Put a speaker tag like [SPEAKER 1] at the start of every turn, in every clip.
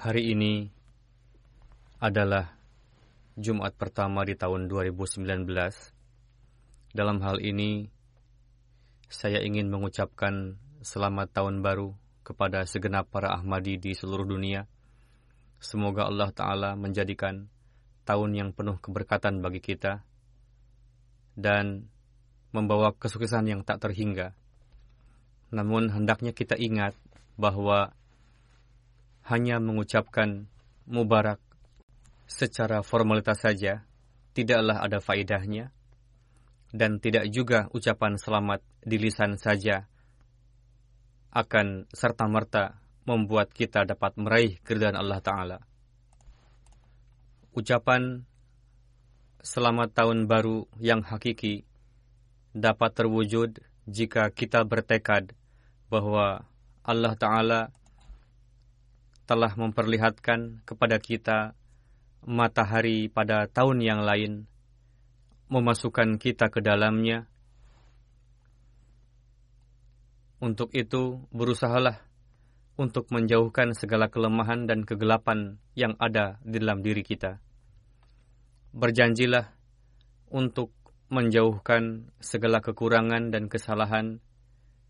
[SPEAKER 1] Hari ini adalah Jumat pertama di tahun 2019. Dalam hal ini, saya ingin mengucapkan selamat tahun baru kepada segenap para Ahmadi di seluruh dunia. Semoga Allah Ta'ala menjadikan tahun yang penuh keberkatan bagi kita dan membawa kesuksesan yang tak terhingga. Namun hendaknya kita ingat bahwa hanya mengucapkan mubarak secara formalitas saja tidaklah ada faedahnya dan tidak juga ucapan selamat di lisan saja akan serta-merta membuat kita dapat meraih keridhaan Allah Ta'ala. Ucapan selamat tahun baru yang hakiki dapat terwujud jika kita bertekad bahwa Allah Ta'ala telah memperlihatkan kepada kita matahari pada tahun yang lain, memasukkan kita ke dalamnya. Untuk itu, berusahalah untuk menjauhkan segala kelemahan dan kegelapan yang ada di dalam diri kita. Berjanjilah untuk menjauhkan segala kekurangan dan kesalahan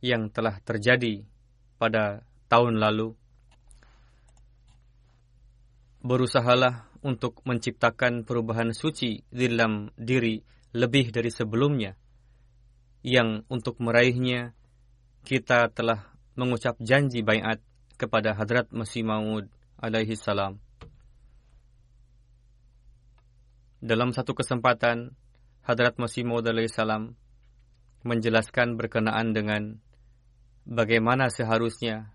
[SPEAKER 1] yang telah terjadi pada tahun lalu berusahalah untuk menciptakan perubahan suci di dalam diri lebih dari sebelumnya, yang untuk meraihnya kita telah mengucap janji bayat kepada Hadrat Masih Maud alaihi salam. Dalam satu kesempatan, Hadrat Masih Maud alaihi salam menjelaskan berkenaan dengan bagaimana seharusnya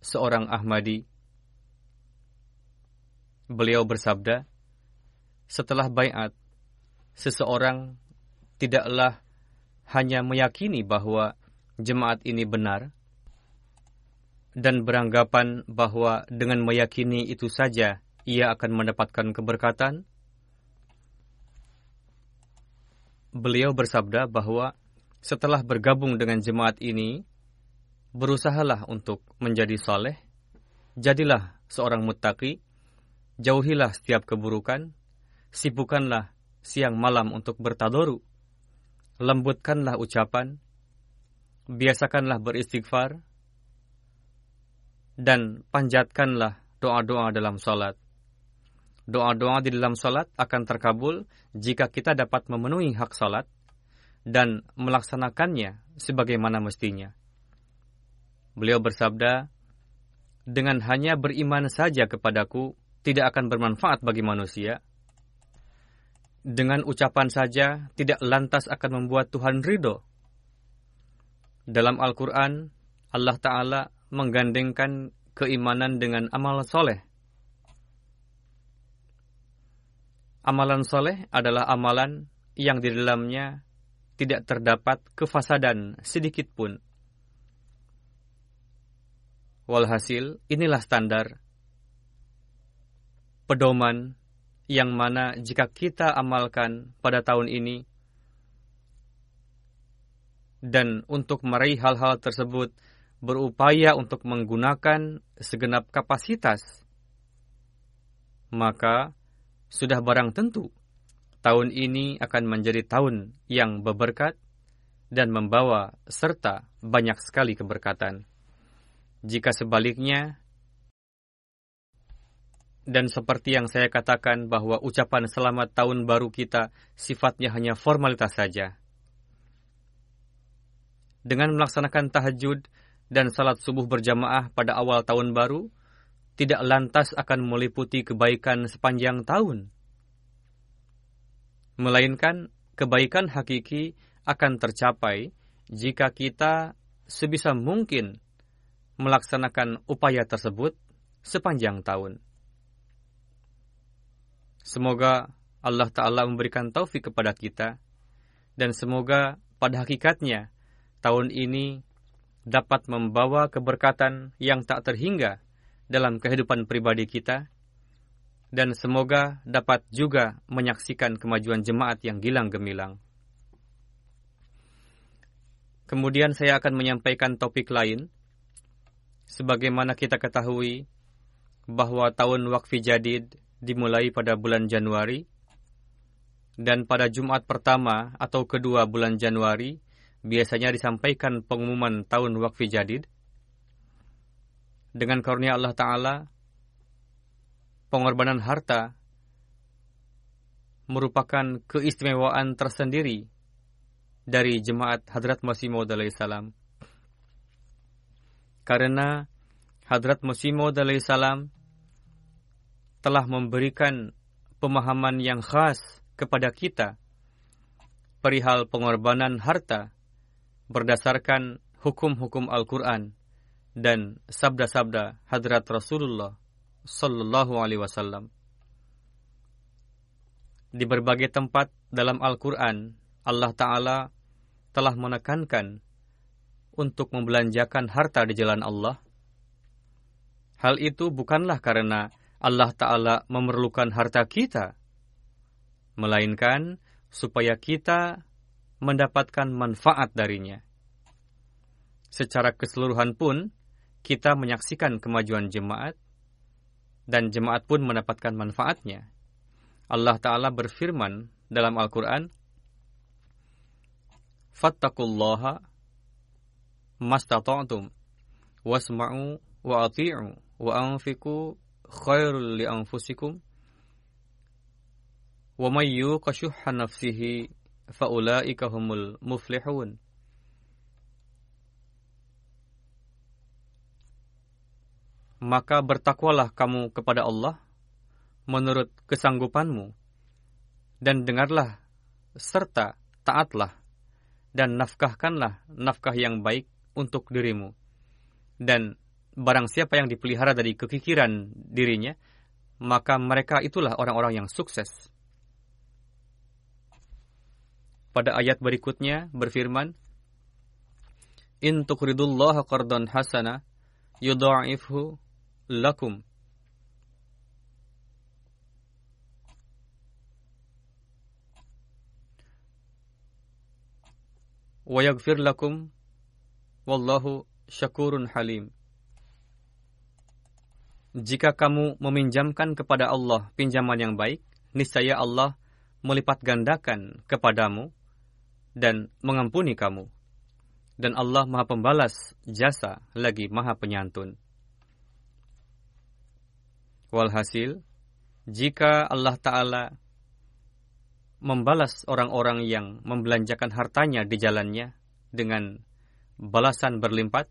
[SPEAKER 1] seorang Ahmadi beliau bersabda, setelah bayat, seseorang tidaklah hanya meyakini bahwa jemaat ini benar dan beranggapan bahwa dengan meyakini itu saja ia akan mendapatkan keberkatan. Beliau bersabda bahwa setelah bergabung dengan jemaat ini, berusahalah untuk menjadi saleh, jadilah seorang muttaqi, Jauhilah setiap keburukan, sibukkanlah siang malam untuk bertadoru, lembutkanlah ucapan, biasakanlah beristighfar, dan panjatkanlah doa-doa dalam salat. Doa-doa di dalam salat akan terkabul jika kita dapat memenuhi hak salat dan melaksanakannya sebagaimana mestinya. Beliau bersabda, dengan hanya beriman saja kepadaku, tidak akan bermanfaat bagi manusia. dengan ucapan saja tidak lantas akan membuat Tuhan ridho. Dalam Al-Quran, Allah Ta'ala menggandengkan keimanan dengan amal soleh. Amalan soleh adalah amalan yang di dalamnya tidak terdapat kefasadan sedikit pun. Walhasil, inilah standar pedoman yang mana jika kita amalkan pada tahun ini dan untuk meraih hal-hal tersebut berupaya untuk menggunakan segenap kapasitas, maka sudah barang tentu tahun ini akan menjadi tahun yang berberkat dan membawa serta banyak sekali keberkatan. Jika sebaliknya, dan seperti yang saya katakan bahwa ucapan selamat tahun baru kita sifatnya hanya formalitas saja. Dengan melaksanakan tahajud dan salat subuh berjamaah pada awal tahun baru, tidak lantas akan meliputi kebaikan sepanjang tahun. Melainkan kebaikan hakiki akan tercapai jika kita sebisa mungkin melaksanakan upaya tersebut sepanjang tahun. Semoga Allah Ta'ala memberikan taufik kepada kita, dan semoga pada hakikatnya tahun ini dapat membawa keberkatan yang tak terhingga dalam kehidupan pribadi kita, dan semoga dapat juga menyaksikan kemajuan jemaat yang gilang gemilang. Kemudian saya akan menyampaikan topik lain. Sebagaimana kita ketahui bahwa tahun wakfi jadid dimulai pada bulan Januari, dan pada Jumat pertama atau kedua bulan Januari biasanya disampaikan pengumuman tahun wakfi jadid, dengan karunia Allah Ta'ala, pengorbanan harta merupakan keistimewaan tersendiri dari jemaat Hadrat Masih Maud salam. Karena Hadrat Masih Maud salam telah memberikan pemahaman yang khas kepada kita perihal pengorbanan harta berdasarkan hukum-hukum Al-Quran dan sabda-sabda hadrat Rasulullah Sallallahu Alaihi Wasallam. Di berbagai tempat dalam Al-Quran, Allah Ta'ala telah menekankan untuk membelanjakan harta di jalan Allah. Hal itu bukanlah karena Allah Ta'ala memerlukan harta kita, melainkan supaya kita mendapatkan manfaat darinya. Secara keseluruhan pun, kita menyaksikan kemajuan jemaat dan jemaat pun mendapatkan manfaatnya. Allah Ta'ala berfirman dalam Al-Quran, Fattakullaha mastata'tum wasma'u wa ati'u wa anfiku khairul li anfusikum wa may yuqa nafsihi fa ulaika humul muflihun maka bertakwalah kamu kepada Allah menurut kesanggupanmu, dan dengarlah serta taatlah, dan nafkahkanlah nafkah yang baik untuk dirimu. Dan barang siapa yang dipelihara dari kekikiran dirinya, maka mereka itulah orang-orang yang sukses. Pada ayat berikutnya berfirman, In tuqridullaha qardan hasana yudha'ifhu lakum wa yaghfir lakum wallahu syakurun halim jika kamu meminjamkan kepada Allah pinjaman yang baik niscaya Allah melipat gandakan kepadamu dan mengampuni kamu. Dan Allah Maha Pembalas jasa lagi Maha Penyantun. Walhasil, jika Allah Ta'ala membalas orang-orang yang membelanjakan hartanya di jalannya dengan balasan berlimpah,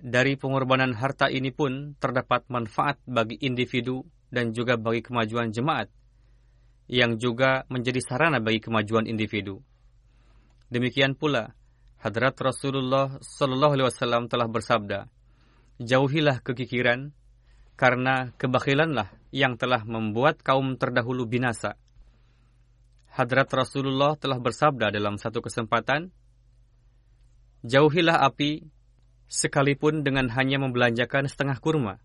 [SPEAKER 1] dari pengorbanan harta ini pun terdapat manfaat bagi individu dan juga bagi kemajuan jemaat, yang juga menjadi sarana bagi kemajuan individu. Demikian pula, Hadrat Rasulullah Sallallahu Alaihi Wasallam telah bersabda, jauhilah kekikiran, karena kebakilanlah yang telah membuat kaum terdahulu binasa. Hadrat Rasulullah telah bersabda dalam satu kesempatan, Jauhilah api, sekalipun dengan hanya membelanjakan setengah kurma.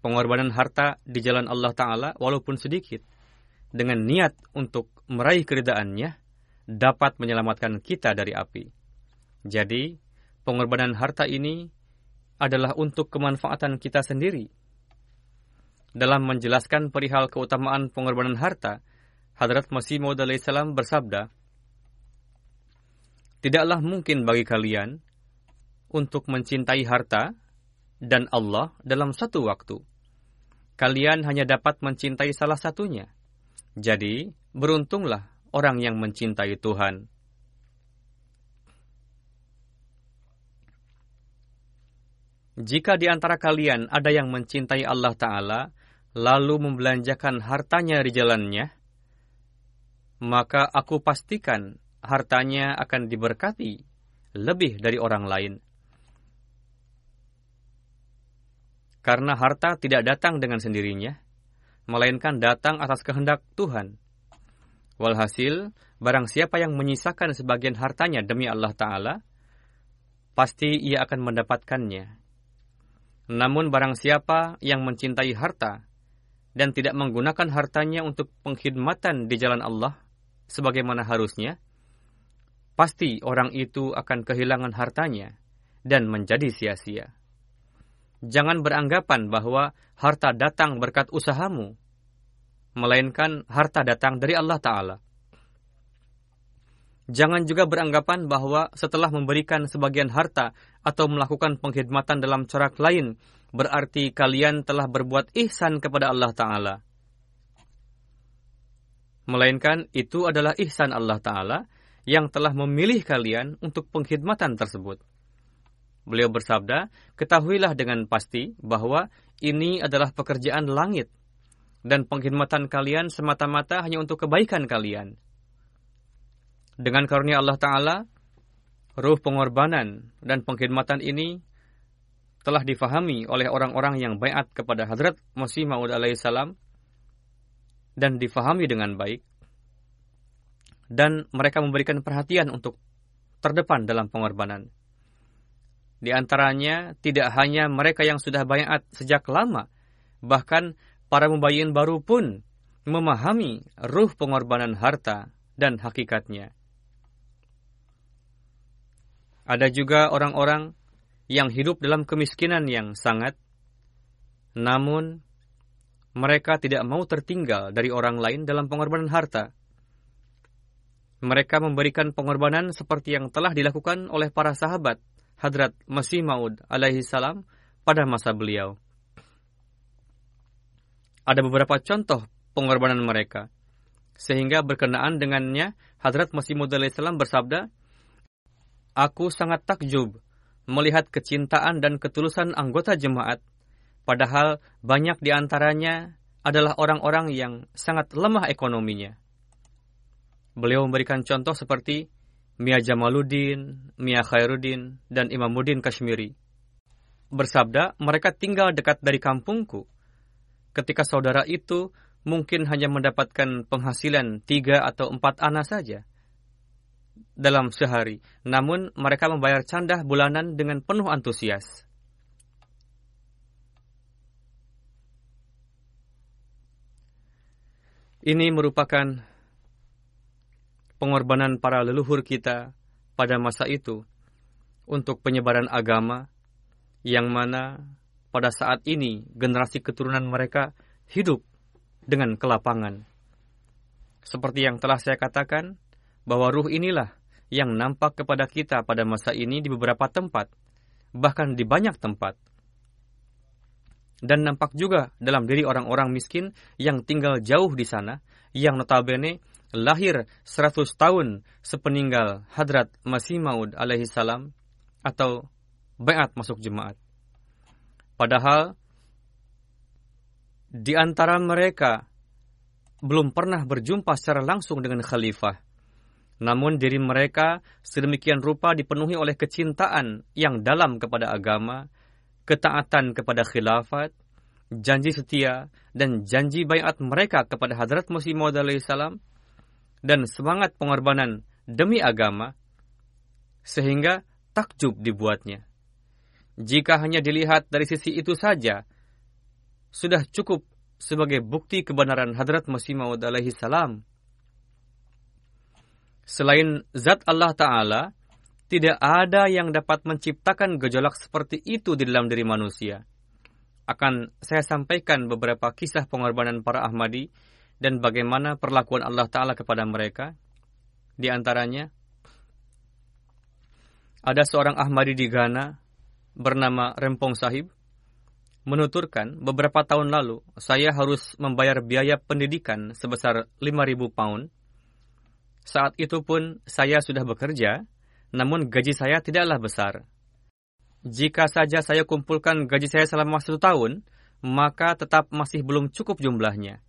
[SPEAKER 1] Pengorbanan harta di jalan Allah Ta'ala walaupun sedikit, dengan niat untuk meraih keridaannya dapat menyelamatkan kita dari api. Jadi, pengorbanan harta ini adalah untuk kemanfaatan kita sendiri. Dalam menjelaskan perihal keutamaan pengorbanan harta, Hadrat Masih Maud salam bersabda, Tidaklah mungkin bagi kalian untuk mencintai harta dan Allah dalam satu waktu. Kalian hanya dapat mencintai salah satunya. Jadi, beruntunglah orang yang mencintai Tuhan. Jika di antara kalian ada yang mencintai Allah Ta'ala, lalu membelanjakan hartanya di jalannya, maka aku pastikan hartanya akan diberkati lebih dari orang lain. Karena harta tidak datang dengan sendirinya, melainkan datang atas kehendak Tuhan. Walhasil, barang siapa yang menyisakan sebagian hartanya demi Allah Ta'ala, pasti ia akan mendapatkannya. Namun barang siapa yang mencintai harta dan tidak menggunakan hartanya untuk pengkhidmatan di jalan Allah sebagaimana harusnya, pasti orang itu akan kehilangan hartanya dan menjadi sia-sia. Jangan beranggapan bahwa harta datang berkat usahamu, melainkan harta datang dari Allah Ta'ala. Jangan juga beranggapan bahwa setelah memberikan sebagian harta atau melakukan pengkhidmatan dalam corak lain, berarti kalian telah berbuat ihsan kepada Allah Ta'ala. Melainkan itu adalah ihsan Allah Ta'ala yang telah memilih kalian untuk pengkhidmatan tersebut. Beliau bersabda, ketahuilah dengan pasti bahwa ini adalah pekerjaan langit dan pengkhidmatan kalian semata-mata hanya untuk kebaikan kalian. Dengan karunia Allah Ta'ala, ruh pengorbanan dan pengkhidmatan ini telah difahami oleh orang-orang yang bayat kepada Hadrat Masih Maud alaihissalam dan difahami dengan baik dan mereka memberikan perhatian untuk terdepan dalam pengorbanan. Di antaranya tidak hanya mereka yang sudah bayat sejak lama, bahkan para mubayyin baru pun memahami ruh pengorbanan harta dan hakikatnya. Ada juga orang-orang yang hidup dalam kemiskinan yang sangat, namun mereka tidak mau tertinggal dari orang lain dalam pengorbanan harta. Mereka memberikan pengorbanan seperti yang telah dilakukan oleh para sahabat Hadrat Masih Maud alaihi salam pada masa beliau. Ada beberapa contoh pengorbanan mereka. Sehingga berkenaan dengannya, Hadrat Masih Maud alaihi salam bersabda, Aku sangat takjub melihat kecintaan dan ketulusan anggota jemaat, padahal banyak di antaranya adalah orang-orang yang sangat lemah ekonominya. Beliau memberikan contoh seperti Mia Jamaluddin, Mia Khairuddin, dan Imamuddin Kashmiri. Bersabda, mereka tinggal dekat dari kampungku. Ketika saudara itu mungkin hanya mendapatkan penghasilan tiga atau empat anak saja dalam sehari. Namun mereka membayar candah bulanan dengan penuh antusias. Ini merupakan pengorbanan para leluhur kita pada masa itu untuk penyebaran agama yang mana pada saat ini generasi keturunan mereka hidup dengan kelapangan. Seperti yang telah saya katakan, bahwa ruh inilah yang nampak kepada kita pada masa ini di beberapa tempat, bahkan di banyak tempat. Dan nampak juga dalam diri orang-orang miskin yang tinggal jauh di sana, yang notabene lahir 100 tahun sepeninggal Hadrat Masih Maud alaihi salam atau bayat masuk jemaat. Padahal di antara mereka belum pernah berjumpa secara langsung dengan khalifah. Namun diri mereka sedemikian rupa dipenuhi oleh kecintaan yang dalam kepada agama, ketaatan kepada khilafat, janji setia, dan janji bayat mereka kepada Hadrat Masih Maud salam dan semangat pengorbanan demi agama, sehingga takjub dibuatnya. Jika hanya dilihat dari sisi itu saja, sudah cukup sebagai bukti kebenaran Hadrat Masih Maud salam Selain zat Allah Ta'ala, tidak ada yang dapat menciptakan gejolak seperti itu di dalam diri manusia. Akan saya sampaikan beberapa kisah pengorbanan para Ahmadi dan bagaimana perlakuan Allah Ta'ala kepada mereka. Di antaranya, ada seorang Ahmadi di Ghana bernama Rempong Sahib menuturkan beberapa tahun lalu saya harus membayar biaya pendidikan sebesar 5.000 pound saat itu pun saya sudah bekerja, namun gaji saya tidaklah besar. Jika saja saya kumpulkan gaji saya selama satu tahun, maka tetap masih belum cukup jumlahnya.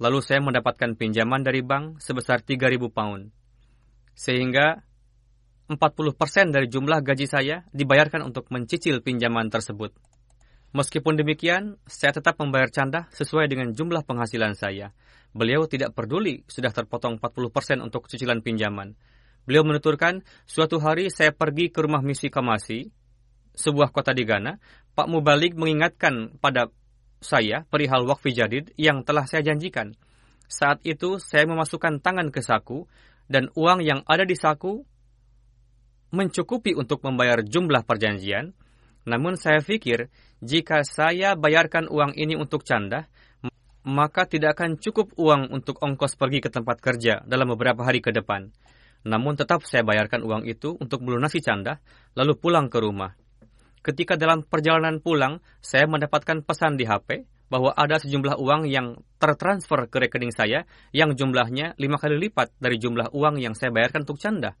[SPEAKER 1] Lalu saya mendapatkan pinjaman dari bank sebesar 3.000 pound. Sehingga 40% dari jumlah gaji saya dibayarkan untuk mencicil pinjaman tersebut. Meskipun demikian, saya tetap membayar canda sesuai dengan jumlah penghasilan saya. Beliau tidak peduli sudah terpotong 40% untuk cicilan pinjaman. Beliau menuturkan, suatu hari saya pergi ke rumah misi Kamasi, sebuah kota di Ghana. Pak Mubalik mengingatkan pada saya perihal wakfi jadid yang telah saya janjikan. Saat itu saya memasukkan tangan ke saku dan uang yang ada di saku mencukupi untuk membayar jumlah perjanjian. Namun saya pikir jika saya bayarkan uang ini untuk canda, maka tidak akan cukup uang untuk ongkos pergi ke tempat kerja dalam beberapa hari ke depan. Namun tetap saya bayarkan uang itu untuk melunasi canda, lalu pulang ke rumah. Ketika dalam perjalanan pulang, saya mendapatkan pesan di HP bahwa ada sejumlah uang yang tertransfer ke rekening saya yang jumlahnya lima kali lipat dari jumlah uang yang saya bayarkan untuk canda.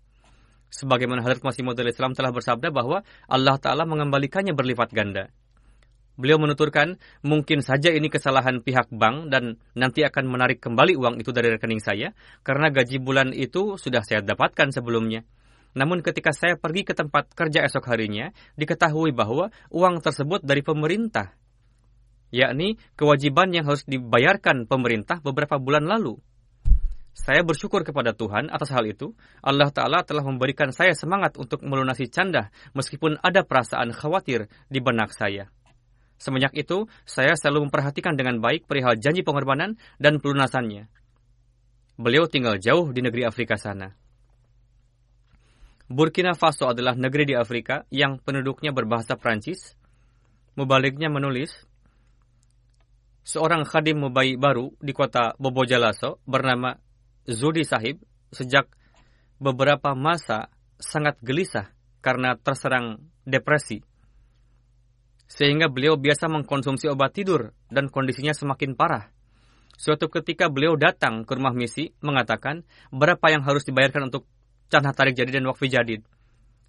[SPEAKER 1] Sebagaimana Hadrat Masih Maud Islam telah bersabda bahwa Allah Ta'ala mengembalikannya berlipat ganda. Beliau menuturkan, mungkin saja ini kesalahan pihak bank dan nanti akan menarik kembali uang itu dari rekening saya, karena gaji bulan itu sudah saya dapatkan sebelumnya. Namun ketika saya pergi ke tempat kerja esok harinya, diketahui bahwa uang tersebut dari pemerintah, yakni kewajiban yang harus dibayarkan pemerintah beberapa bulan lalu. Saya bersyukur kepada Tuhan atas hal itu. Allah Ta'ala telah memberikan saya semangat untuk melunasi canda, meskipun ada perasaan khawatir di benak saya. Semenjak itu, saya selalu memperhatikan dengan baik perihal janji pengorbanan dan pelunasannya. Beliau tinggal jauh di negeri Afrika sana. Burkina Faso adalah negeri di Afrika yang penduduknya berbahasa Prancis. Mubaliknya menulis, seorang khadim mubai baru di kota Bobojalaso bernama Zudi Sahib sejak beberapa masa sangat gelisah karena terserang depresi sehingga beliau biasa mengkonsumsi obat tidur dan kondisinya semakin parah. Suatu ketika beliau datang ke rumah misi mengatakan berapa yang harus dibayarkan untuk canah tarik jadi dan wakfi jadid.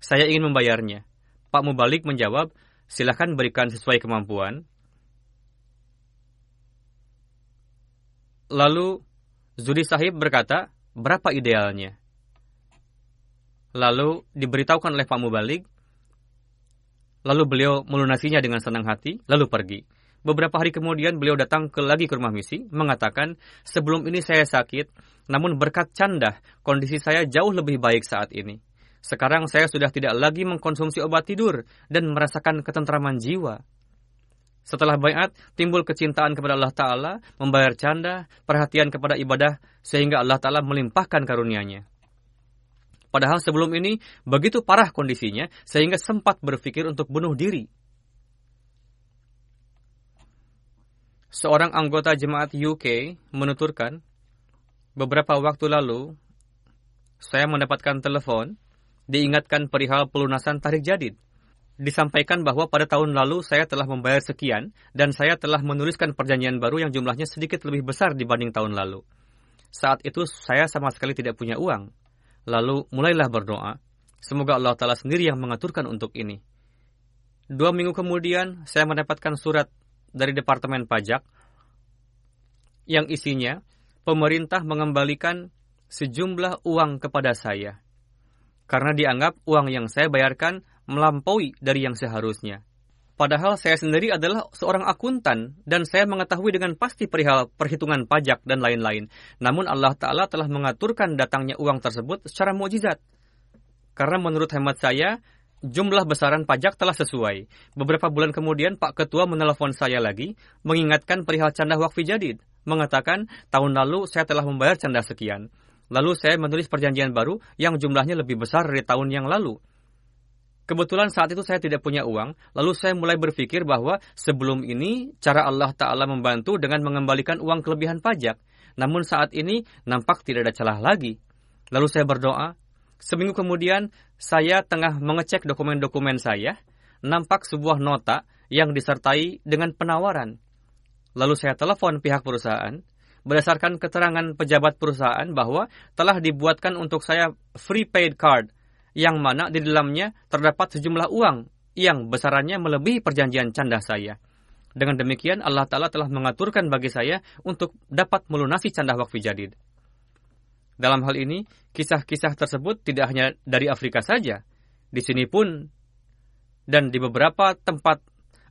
[SPEAKER 1] Saya ingin membayarnya. Pak Mubalik menjawab, silakan berikan sesuai kemampuan. Lalu Zudi Sahib berkata, berapa idealnya? Lalu diberitahukan oleh Pak Mubalik, Lalu beliau melunasinya dengan senang hati, lalu pergi. Beberapa hari kemudian beliau datang ke lagi ke rumah misi, mengatakan, sebelum ini saya sakit, namun berkat canda, kondisi saya jauh lebih baik saat ini. Sekarang saya sudah tidak lagi mengkonsumsi obat tidur dan merasakan ketentraman jiwa. Setelah bayat, timbul kecintaan kepada Allah Ta'ala, membayar canda, perhatian kepada ibadah, sehingga Allah Ta'ala melimpahkan karunia-Nya. Padahal sebelum ini begitu parah kondisinya sehingga sempat berpikir untuk bunuh diri. Seorang anggota jemaat UK menuturkan, beberapa waktu lalu saya mendapatkan telepon diingatkan perihal pelunasan tarik jadid. Disampaikan bahwa pada tahun lalu saya telah membayar sekian dan saya telah menuliskan perjanjian baru yang jumlahnya sedikit lebih besar dibanding tahun lalu. Saat itu saya sama sekali tidak punya uang. Lalu mulailah berdoa. Semoga Allah Ta'ala sendiri yang mengaturkan untuk ini. Dua minggu kemudian, saya mendapatkan surat dari Departemen Pajak yang isinya pemerintah mengembalikan sejumlah uang kepada saya. Karena dianggap uang yang saya bayarkan melampaui dari yang seharusnya. Padahal saya sendiri adalah seorang akuntan dan saya mengetahui dengan pasti perihal perhitungan pajak dan lain-lain. Namun Allah Ta'ala telah mengaturkan datangnya uang tersebut secara mujizat. Karena menurut hemat saya, jumlah besaran pajak telah sesuai. Beberapa bulan kemudian Pak Ketua menelepon saya lagi, mengingatkan perihal canda wakfi jadid. Mengatakan, tahun lalu saya telah membayar canda sekian. Lalu saya menulis perjanjian baru yang jumlahnya lebih besar dari tahun yang lalu. Kebetulan saat itu saya tidak punya uang, lalu saya mulai berpikir bahwa sebelum ini cara Allah Ta'ala membantu dengan mengembalikan uang kelebihan pajak. Namun saat ini nampak tidak ada celah lagi. Lalu saya berdoa, seminggu kemudian saya tengah mengecek dokumen-dokumen saya, nampak sebuah nota yang disertai dengan penawaran. Lalu saya telepon pihak perusahaan, berdasarkan keterangan pejabat perusahaan bahwa telah dibuatkan untuk saya free paid card – yang mana di dalamnya terdapat sejumlah uang yang besarannya melebihi perjanjian canda saya. Dengan demikian Allah Ta'ala telah mengaturkan bagi saya untuk dapat melunasi canda wakfi jadid. Dalam hal ini, kisah-kisah tersebut tidak hanya dari Afrika saja. Di sini pun dan di beberapa tempat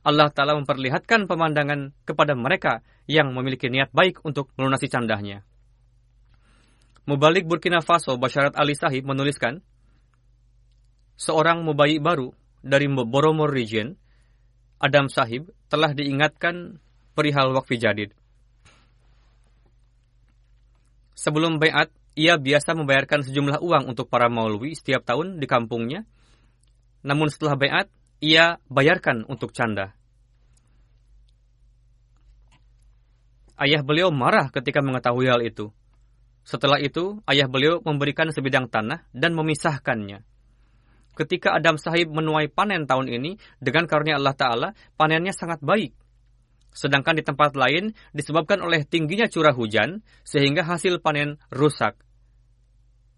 [SPEAKER 1] Allah Ta'ala memperlihatkan pemandangan kepada mereka yang memiliki niat baik untuk melunasi candahnya. Mubalik Burkina Faso Basyarat Ali Sahib menuliskan, seorang mubayi baru dari Boromor Region, Adam Sahib, telah diingatkan perihal wakfi jadid. Sebelum bayat, ia biasa membayarkan sejumlah uang untuk para maulwi setiap tahun di kampungnya. Namun setelah bayat, ia bayarkan untuk canda. Ayah beliau marah ketika mengetahui hal itu. Setelah itu, ayah beliau memberikan sebidang tanah dan memisahkannya ketika Adam Sahib menuai panen tahun ini, dengan karunia Allah Ta'ala, panennya sangat baik. Sedangkan di tempat lain disebabkan oleh tingginya curah hujan, sehingga hasil panen rusak.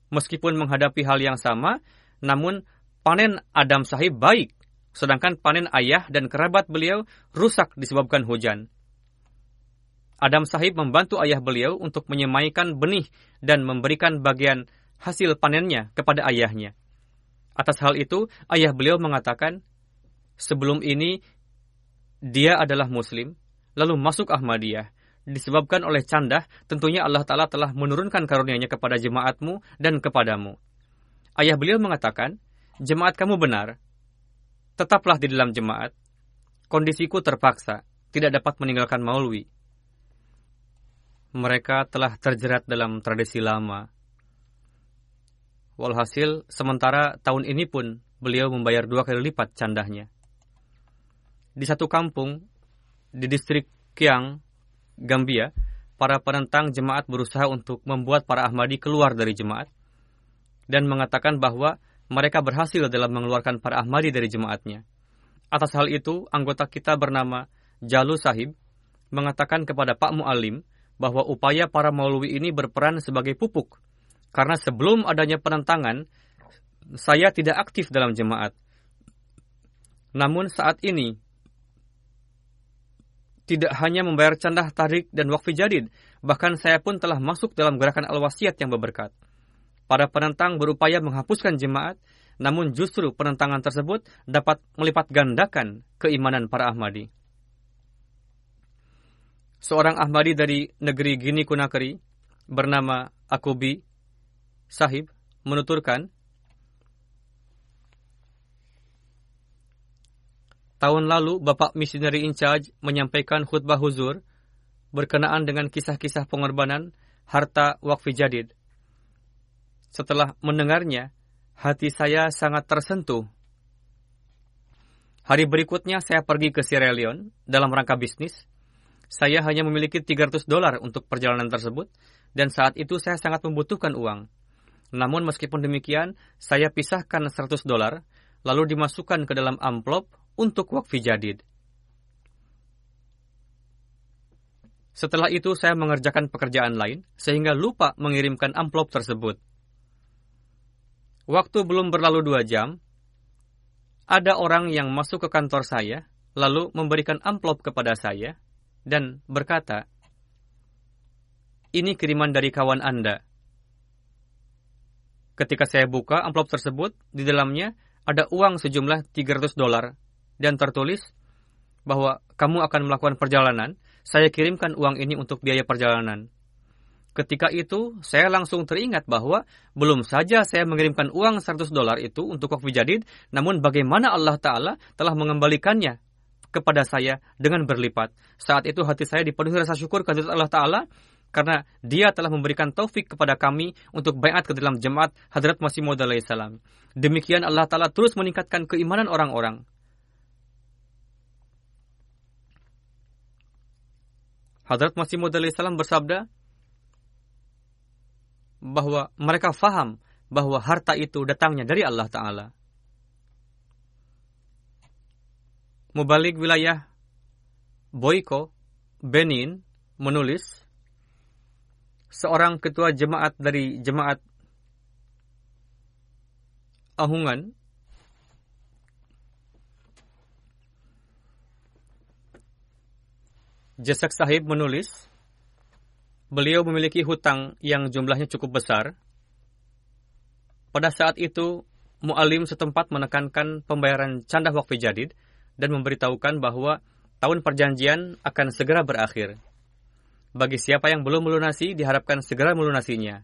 [SPEAKER 1] Meskipun menghadapi hal yang sama, namun panen Adam Sahib baik, sedangkan panen ayah dan kerabat beliau rusak disebabkan hujan. Adam Sahib membantu ayah beliau untuk menyemaikan benih dan memberikan bagian hasil panennya kepada ayahnya. Atas hal itu, ayah beliau mengatakan, sebelum ini dia adalah muslim, lalu masuk Ahmadiyah. Disebabkan oleh candah, tentunya Allah Ta'ala telah menurunkan karunia-Nya kepada jemaatmu dan kepadamu. Ayah beliau mengatakan, jemaat kamu benar, tetaplah di dalam jemaat. Kondisiku terpaksa, tidak dapat meninggalkan maulwi. Mereka telah terjerat dalam tradisi lama, Walhasil, sementara tahun ini pun beliau membayar dua kali lipat candahnya. Di satu kampung, di distrik Kiang, Gambia, para penentang jemaat berusaha untuk membuat para Ahmadi keluar dari jemaat dan mengatakan bahwa mereka berhasil dalam mengeluarkan para Ahmadi dari jemaatnya. Atas hal itu, anggota kita bernama Jalu Sahib mengatakan kepada Pak Mu'alim bahwa upaya para maulwi ini berperan sebagai pupuk karena sebelum adanya penentangan, saya tidak aktif dalam jemaat. Namun saat ini, tidak hanya membayar candah tarik dan wakfi jadid, bahkan saya pun telah masuk dalam gerakan al-wasiat yang berberkat. Para penentang berupaya menghapuskan jemaat, namun justru penentangan tersebut dapat melipat gandakan keimanan para Ahmadi. Seorang Ahmadi dari negeri Gini Kunakri bernama Akubi Sahib menuturkan, tahun lalu Bapak Missionary in Charge menyampaikan khutbah huzur berkenaan dengan kisah-kisah pengorbanan harta wakfi jadid. Setelah mendengarnya, hati saya sangat tersentuh. Hari berikutnya saya pergi ke Sierra Leone dalam rangka bisnis. Saya hanya memiliki 300 dolar untuk perjalanan tersebut dan saat itu saya sangat membutuhkan uang. Namun meskipun demikian, saya pisahkan 100 dolar, lalu dimasukkan ke dalam amplop untuk wakfi jadid. Setelah itu saya mengerjakan pekerjaan lain, sehingga lupa mengirimkan amplop tersebut. Waktu belum berlalu dua jam, ada orang yang masuk ke kantor saya, lalu memberikan amplop kepada saya, dan berkata, ini kiriman dari kawan Anda. Ketika saya buka amplop tersebut, di dalamnya ada uang sejumlah 300 dolar dan tertulis bahwa kamu akan melakukan perjalanan, saya kirimkan uang ini untuk biaya perjalanan. Ketika itu, saya langsung teringat bahwa belum saja saya mengirimkan uang 100 dolar itu untuk wakfu jadid, namun bagaimana Allah Ta'ala telah mengembalikannya kepada saya dengan berlipat. Saat itu hati saya dipenuhi rasa syukur kepada Allah Ta'ala karena dia telah memberikan taufik kepada kami untuk bayat ke dalam jemaat Hadrat Masih Maud salam. Demikian Allah Ta'ala terus meningkatkan keimanan orang-orang. Hadrat Masih Maud salam bersabda, bahwa mereka faham bahwa harta itu datangnya dari Allah Ta'ala. Mubalik wilayah Boyko, Benin, menulis, seorang ketua jemaat dari jemaat Ahungan Jasak Sahib menulis, beliau memiliki hutang yang jumlahnya cukup besar. Pada saat itu, mu'alim setempat menekankan pembayaran canda wakfi jadid dan memberitahukan bahwa tahun perjanjian akan segera berakhir. Bagi siapa yang belum melunasi, diharapkan segera melunasinya.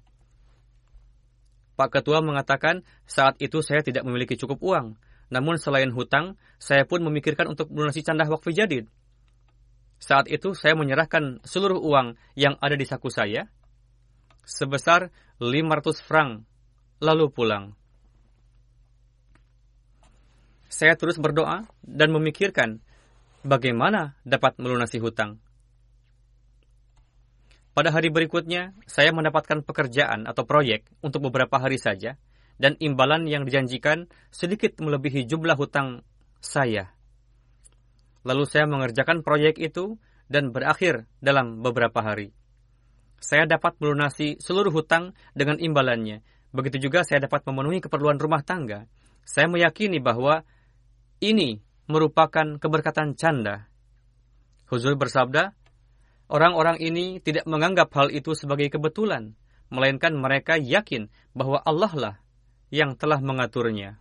[SPEAKER 1] Pak Ketua mengatakan, saat itu saya tidak memiliki cukup uang. Namun selain hutang, saya pun memikirkan untuk melunasi canda wakfi jadid. Saat itu saya menyerahkan seluruh uang yang ada di saku saya sebesar 500 franc, lalu pulang. Saya terus berdoa dan memikirkan bagaimana dapat melunasi hutang. Pada hari berikutnya, saya mendapatkan pekerjaan atau proyek untuk beberapa hari saja, dan imbalan yang dijanjikan sedikit melebihi jumlah hutang saya. Lalu saya mengerjakan proyek itu dan berakhir dalam beberapa hari. Saya dapat melunasi seluruh hutang dengan imbalannya. Begitu juga saya dapat memenuhi keperluan rumah tangga. Saya meyakini bahwa ini merupakan keberkatan canda. Huzur bersabda, orang-orang ini tidak menganggap hal itu sebagai kebetulan, melainkan mereka yakin bahwa Allah lah yang telah mengaturnya.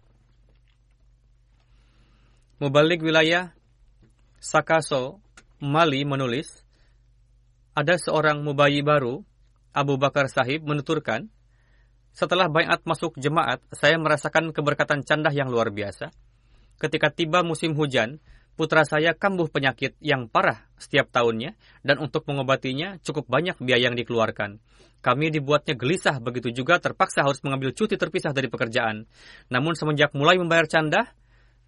[SPEAKER 1] Mubalik wilayah Sakaso, Mali menulis, ada seorang mubayi baru, Abu Bakar Sahib, menuturkan, setelah bayat masuk jemaat, saya merasakan keberkatan candah yang luar biasa. Ketika tiba musim hujan, putra saya kambuh penyakit yang parah setiap tahunnya, dan untuk mengobatinya cukup banyak biaya yang dikeluarkan. Kami dibuatnya gelisah, begitu juga terpaksa harus mengambil cuti terpisah dari pekerjaan. Namun semenjak mulai membayar candah,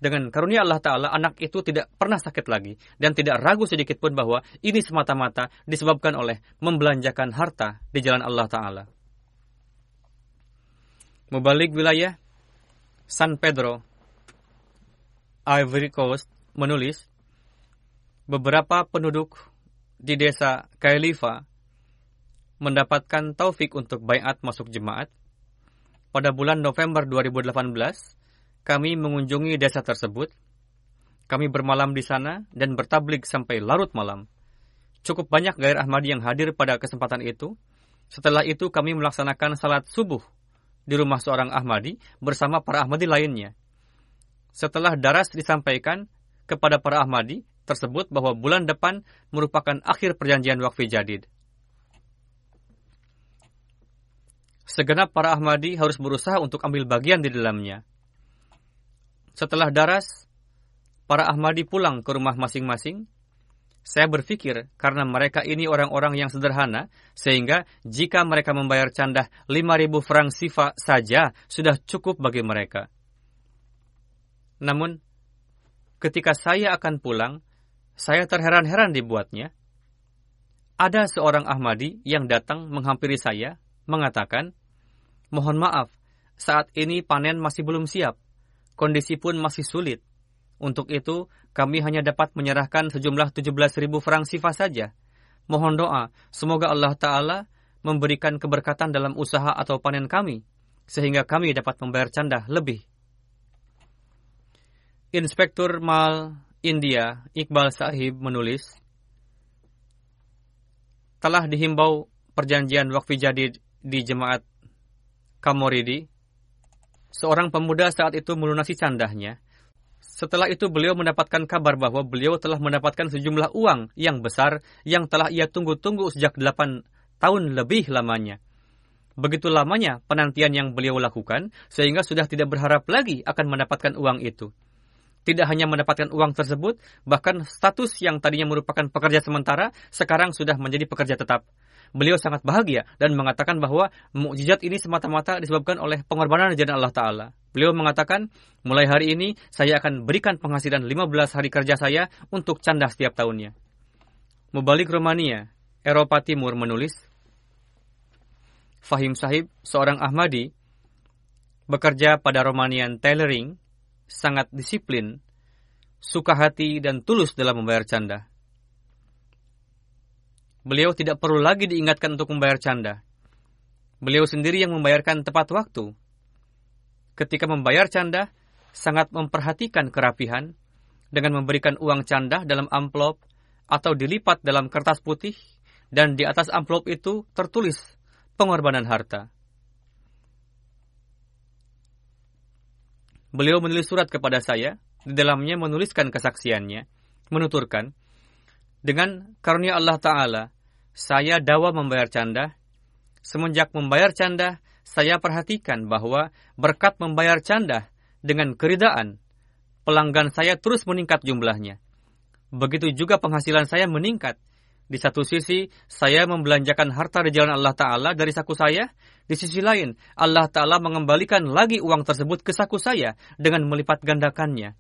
[SPEAKER 1] dengan karunia Allah Ta'ala, anak itu tidak pernah sakit lagi dan tidak ragu sedikit pun bahwa ini semata-mata disebabkan oleh membelanjakan harta di jalan Allah Ta'ala. Mubalik wilayah San Pedro, Ivory Coast menulis, beberapa penduduk di desa Kailifa mendapatkan taufik untuk bayat masuk jemaat. Pada bulan November 2018, kami mengunjungi desa tersebut. Kami bermalam di sana dan bertablik sampai larut malam. Cukup banyak gair Ahmadi yang hadir pada kesempatan itu. Setelah itu kami melaksanakan salat subuh di rumah seorang Ahmadi bersama para Ahmadi lainnya. Setelah daras disampaikan kepada para Ahmadi tersebut bahwa bulan depan merupakan akhir perjanjian wakfi jadid. Segenap para Ahmadi harus berusaha untuk ambil bagian di dalamnya. Setelah daras, para Ahmadi pulang ke rumah masing-masing. Saya berpikir karena mereka ini orang-orang yang sederhana, sehingga jika mereka membayar candah 5.000 franc sifa saja sudah cukup bagi mereka. Namun, ketika saya akan pulang, saya terheran-heran dibuatnya. Ada seorang Ahmadi yang datang menghampiri saya, mengatakan, Mohon maaf, saat ini panen masih belum siap kondisi pun masih sulit. Untuk itu, kami hanya dapat menyerahkan sejumlah 17 ribu franc sifat saja. Mohon doa, semoga Allah Ta'ala memberikan keberkatan dalam usaha atau panen kami, sehingga kami dapat membayar canda lebih. Inspektur Mal India, Iqbal Sahib menulis, telah dihimbau perjanjian wakfi jadi di jemaat Kamoridi, seorang pemuda saat itu melunasi candahnya. Setelah itu beliau mendapatkan kabar bahwa beliau telah mendapatkan sejumlah uang yang besar yang telah ia tunggu-tunggu sejak delapan tahun lebih lamanya. Begitu lamanya penantian yang beliau lakukan, sehingga sudah tidak berharap lagi akan mendapatkan uang itu. Tidak hanya mendapatkan uang tersebut, bahkan status yang tadinya merupakan pekerja sementara sekarang sudah menjadi pekerja tetap. Beliau sangat bahagia dan mengatakan bahwa mukjizat ini semata-mata disebabkan oleh pengorbanan jalan Allah Ta'ala. Beliau mengatakan, mulai hari ini saya akan berikan penghasilan 15 hari kerja saya untuk canda setiap tahunnya. Mubalik Romania, Eropa Timur menulis, Fahim Sahib, seorang Ahmadi, bekerja pada Romanian Tailoring, sangat disiplin, suka hati, dan tulus dalam membayar canda. Beliau tidak perlu lagi diingatkan untuk membayar canda. Beliau sendiri yang membayarkan tepat waktu. Ketika membayar canda, sangat memperhatikan kerapihan dengan memberikan uang canda dalam amplop atau dilipat dalam kertas putih dan di atas amplop itu tertulis pengorbanan harta. Beliau menulis surat kepada saya, di dalamnya menuliskan kesaksiannya, menuturkan, dengan karunia Allah Ta'ala, saya dawa membayar canda. Semenjak membayar canda, saya perhatikan bahwa berkat membayar canda dengan keridaan, pelanggan saya terus meningkat jumlahnya. Begitu juga penghasilan saya meningkat. Di satu sisi, saya membelanjakan harta di jalan Allah Ta'ala dari saku saya. Di sisi lain, Allah Ta'ala mengembalikan lagi uang tersebut ke saku saya dengan melipat gandakannya.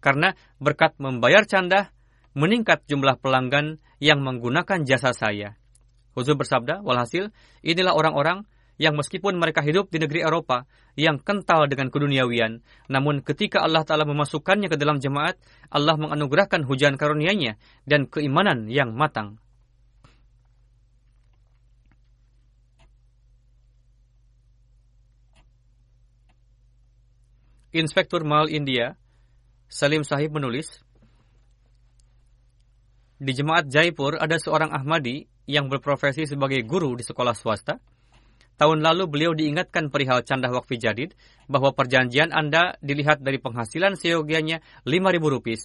[SPEAKER 1] Karena berkat membayar canda, meningkat jumlah pelanggan yang menggunakan jasa saya. Huzur bersabda, walhasil, inilah orang-orang yang meskipun mereka hidup di negeri Eropa yang kental dengan keduniawian, namun ketika Allah Ta'ala memasukkannya ke dalam jemaat, Allah menganugerahkan hujan karunia-Nya dan keimanan yang matang. Inspektur Mal India, Salim Sahib menulis, di jemaat Jaipur ada seorang Ahmadi yang berprofesi sebagai guru di sekolah swasta. Tahun lalu beliau diingatkan perihal candah wakfi jadid bahwa perjanjian Anda dilihat dari penghasilan seyogianya 5.000 rupiah.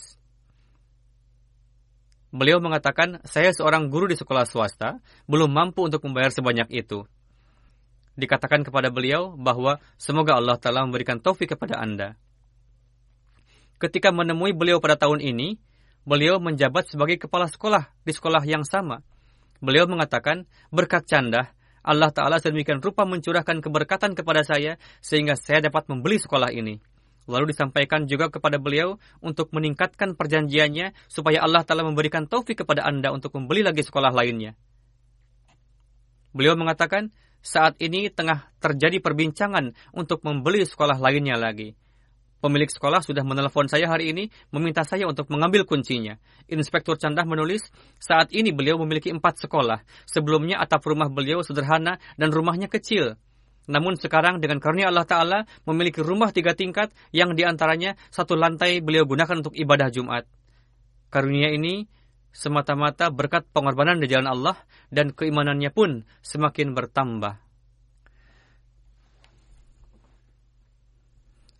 [SPEAKER 1] Beliau mengatakan, saya seorang guru di sekolah swasta, belum mampu untuk membayar sebanyak itu. Dikatakan kepada beliau bahwa semoga Allah Ta'ala memberikan taufik kepada Anda. Ketika menemui beliau pada tahun ini, beliau menjabat sebagai kepala sekolah di sekolah yang sama. Beliau mengatakan, berkat canda, Allah Ta'ala sedemikian rupa mencurahkan keberkatan kepada saya sehingga saya dapat membeli sekolah ini. Lalu disampaikan juga kepada beliau untuk meningkatkan perjanjiannya supaya Allah Ta'ala memberikan taufik kepada Anda untuk membeli lagi sekolah lainnya. Beliau mengatakan, saat ini tengah terjadi perbincangan untuk membeli sekolah lainnya lagi. Pemilik sekolah sudah menelepon saya hari ini, meminta saya untuk mengambil kuncinya. Inspektur Candah menulis, saat ini beliau memiliki empat sekolah. Sebelumnya atap rumah beliau sederhana dan rumahnya kecil. Namun sekarang dengan karunia Allah Ta'ala memiliki rumah tiga tingkat yang di antaranya satu lantai beliau gunakan untuk ibadah Jumat. Karunia ini semata-mata berkat pengorbanan di jalan Allah dan keimanannya pun semakin bertambah.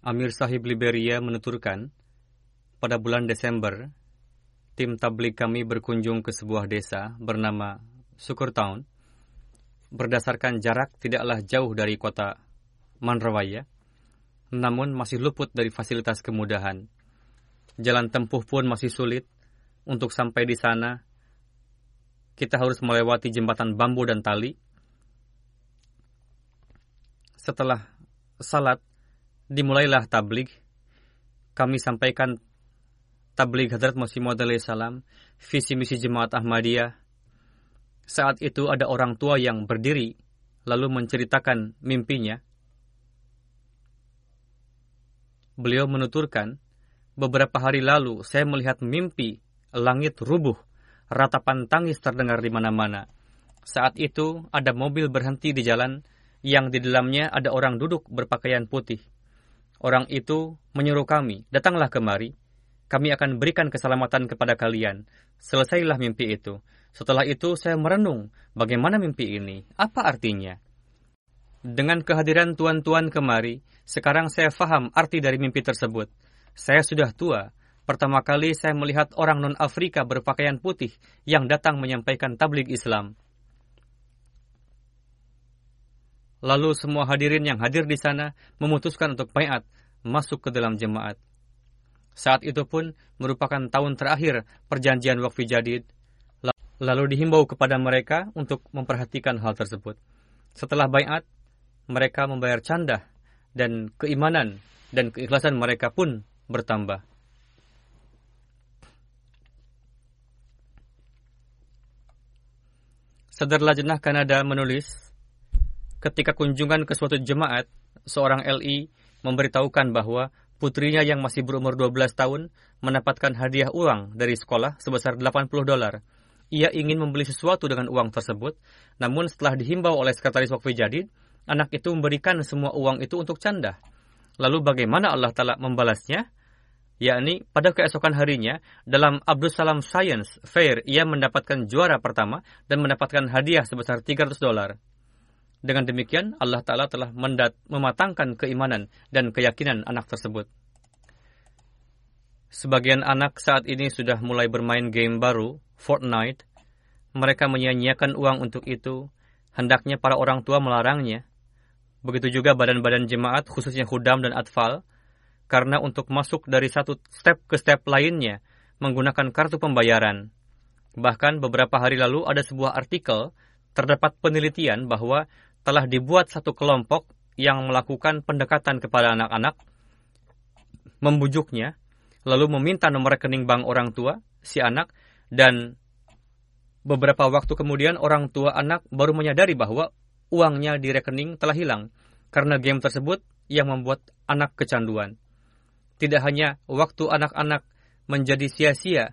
[SPEAKER 1] Amir Sahib Liberia menuturkan, pada bulan Desember, tim tablik kami berkunjung ke sebuah desa bernama Sukur Town. Berdasarkan jarak tidaklah jauh dari kota Manrawaya, namun masih luput dari fasilitas kemudahan. Jalan tempuh pun masih sulit. Untuk sampai di sana, kita harus melewati jembatan bambu dan tali. Setelah salat, dimulailah tablik. Kami sampaikan tablik Hadrat Masih Maud salam, visi misi jemaat Ahmadiyah. Saat itu ada orang tua yang berdiri, lalu menceritakan mimpinya. Beliau menuturkan, beberapa hari lalu saya melihat mimpi langit rubuh, ratapan tangis terdengar di mana-mana. Saat itu ada mobil berhenti di jalan yang di dalamnya ada orang duduk berpakaian putih. Orang itu menyuruh kami, datanglah kemari, kami akan berikan keselamatan kepada kalian. Selesailah mimpi itu. Setelah itu saya merenung bagaimana mimpi ini, apa artinya. Dengan kehadiran tuan-tuan kemari, sekarang saya faham arti dari mimpi tersebut. Saya sudah tua. Pertama kali saya melihat orang non-Afrika berpakaian putih yang datang menyampaikan tablik Islam. Lalu semua hadirin yang hadir di sana memutuskan untuk bayat masuk ke dalam jemaat. Saat itu pun merupakan tahun terakhir perjanjian wakfi jadid. Lalu dihimbau kepada mereka untuk memperhatikan hal tersebut. Setelah bayat, mereka membayar canda dan keimanan dan keikhlasan mereka pun bertambah. Sadar Lajnah Kanada menulis, ketika kunjungan ke suatu jemaat, seorang LI memberitahukan bahwa putrinya yang masih berumur 12 tahun mendapatkan hadiah uang dari sekolah sebesar 80 dolar. Ia ingin membeli sesuatu dengan uang tersebut, namun setelah dihimbau oleh sekretaris wakfi jadid, anak itu memberikan semua uang itu untuk canda. Lalu bagaimana Allah Ta'ala membalasnya? yakni pada keesokan harinya dalam Abdul Salam Science Fair ia mendapatkan juara pertama dan mendapatkan hadiah sebesar 300 dolar. Dengan demikian, Allah Ta'ala telah mendat, mematangkan keimanan dan keyakinan anak tersebut. Sebagian anak saat ini sudah mulai bermain game baru, Fortnite. Mereka menyia-nyiakan uang untuk itu. Hendaknya para orang tua melarangnya. Begitu juga badan-badan jemaat, khususnya Hudam dan Atfal, karena untuk masuk dari satu step ke step lainnya, menggunakan kartu pembayaran. Bahkan beberapa hari lalu ada sebuah artikel terdapat penelitian bahwa telah dibuat satu kelompok yang melakukan pendekatan kepada anak-anak, membujuknya, lalu meminta nomor rekening bank orang tua, si anak, dan beberapa waktu kemudian orang tua anak baru menyadari bahwa uangnya di rekening telah hilang karena game tersebut yang membuat anak kecanduan. Tidak hanya waktu anak-anak menjadi sia-sia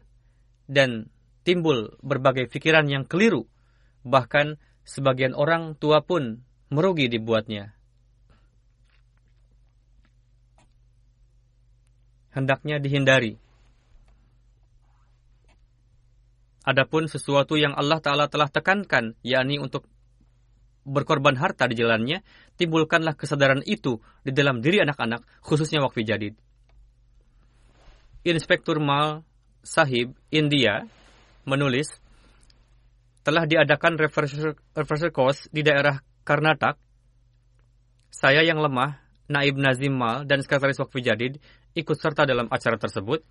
[SPEAKER 1] dan timbul berbagai pikiran yang keliru, bahkan sebagian orang tua pun merugi dibuatnya. Hendaknya dihindari. Adapun sesuatu yang Allah Ta'ala telah tekankan, yakni untuk berkorban harta di jalannya, timbulkanlah kesadaran itu di dalam diri anak-anak, khususnya wakfi jadid. Inspektur Mal Sahib, India, menulis, telah diadakan refresher, refresher course di daerah Karnatak, saya yang lemah, Naib Nazim Mal, dan Sekretaris Wakfi Jadid ikut serta dalam acara tersebut.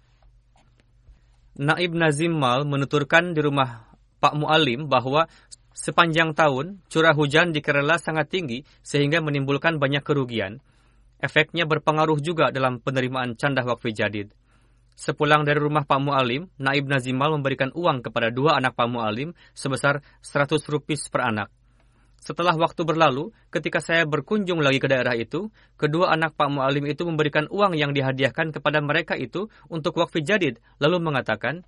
[SPEAKER 1] Naib Nazim Mal menuturkan di rumah Pak Mu'alim bahwa sepanjang tahun curah hujan di Kerala sangat tinggi sehingga menimbulkan banyak kerugian. Efeknya berpengaruh juga dalam penerimaan candah wakfi jadid. Sepulang dari rumah Pak Mu'alim, Naib Nazimal memberikan uang kepada dua anak Pak Mu'alim sebesar 100 rupiah per anak. Setelah waktu berlalu, ketika saya berkunjung lagi ke daerah itu, kedua anak Pak Mu'alim itu memberikan uang yang dihadiahkan kepada mereka itu untuk wakfi jadid, lalu mengatakan,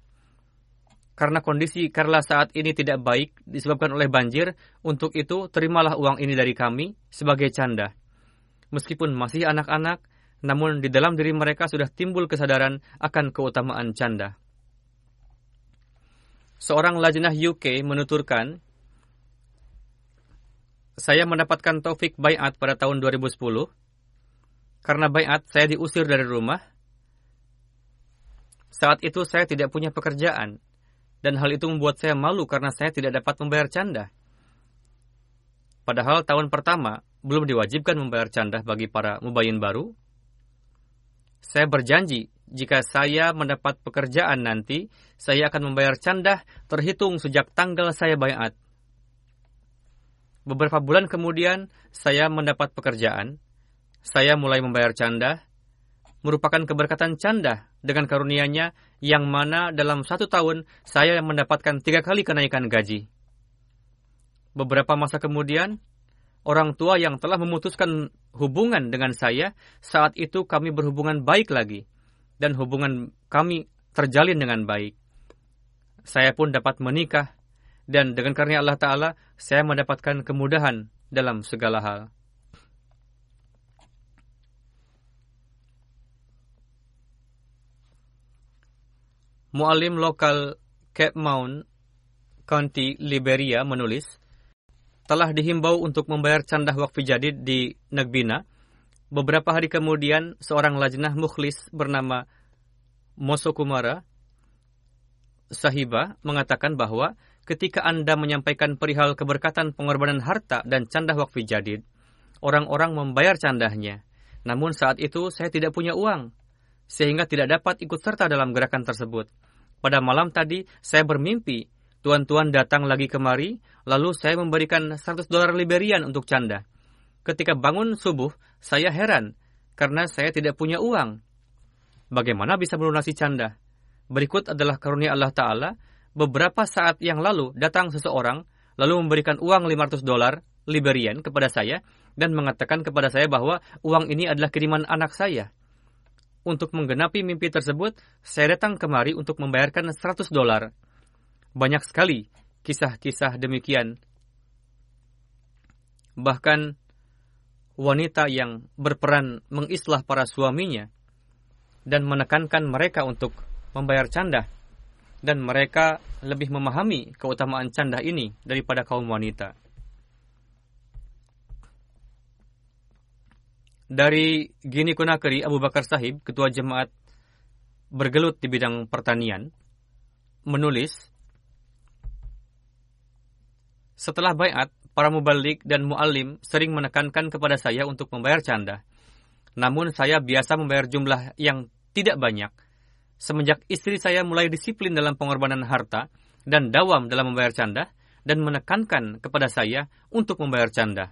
[SPEAKER 1] karena kondisi Kerala saat ini tidak baik disebabkan oleh banjir, untuk itu terimalah uang ini dari kami sebagai canda. Meskipun masih anak-anak, namun di dalam diri mereka sudah timbul kesadaran akan keutamaan canda. Seorang lajnah UK menuturkan, saya mendapatkan taufik bayat pada tahun 2010. Karena bayat, saya diusir dari rumah. Saat itu saya tidak punya pekerjaan. Dan hal itu membuat saya malu karena saya tidak dapat membayar canda. Padahal tahun pertama belum diwajibkan membayar canda bagi para mubayin baru. Saya berjanji jika saya mendapat pekerjaan nanti, saya akan membayar canda terhitung sejak tanggal saya bayat. Beberapa bulan kemudian, saya mendapat pekerjaan. Saya mulai membayar canda, merupakan keberkatan canda dengan karunianya yang mana dalam satu tahun saya mendapatkan tiga kali kenaikan gaji. Beberapa masa kemudian, orang tua yang telah memutuskan hubungan dengan saya, saat itu kami berhubungan baik lagi, dan hubungan kami terjalin dengan baik. Saya pun dapat menikah dan dengan karunia Allah Ta'ala, saya mendapatkan kemudahan dalam segala hal. Mualim lokal Cape Mount, County, Liberia menulis, telah dihimbau untuk membayar candah wakfi jadid di Nagbina. Beberapa hari kemudian, seorang lajnah mukhlis bernama Mosokumara Sahiba mengatakan bahwa ketika Anda menyampaikan perihal keberkatan pengorbanan harta dan candah wakfi jadid, orang-orang membayar candahnya. Namun saat itu saya tidak punya uang, sehingga tidak dapat ikut serta dalam gerakan tersebut. Pada malam tadi, saya bermimpi Tuan-tuan datang lagi kemari, lalu saya memberikan 100 dolar Liberian untuk canda. Ketika bangun subuh, saya heran karena saya tidak punya uang. Bagaimana bisa melunasi canda? Berikut adalah karunia Allah Ta'ala. Beberapa saat yang lalu datang seseorang, lalu memberikan uang 500 dolar Liberian kepada saya, dan mengatakan kepada saya bahwa uang ini adalah kiriman anak saya. Untuk menggenapi mimpi tersebut, saya datang kemari untuk membayarkan 100 dolar. Banyak sekali kisah-kisah demikian. Bahkan wanita yang berperan mengislah para suaminya dan menekankan mereka untuk membayar canda dan mereka lebih memahami keutamaan canda ini daripada kaum wanita. Dari Gini Kunakeri Abu Bakar Sahib, ketua jemaat bergelut di bidang pertanian, menulis, setelah bayat, para mubalik dan mu'alim sering menekankan kepada saya untuk membayar canda. Namun saya biasa membayar jumlah yang tidak banyak. Semenjak istri saya mulai disiplin dalam pengorbanan harta dan dawam dalam membayar canda dan menekankan kepada saya untuk membayar canda.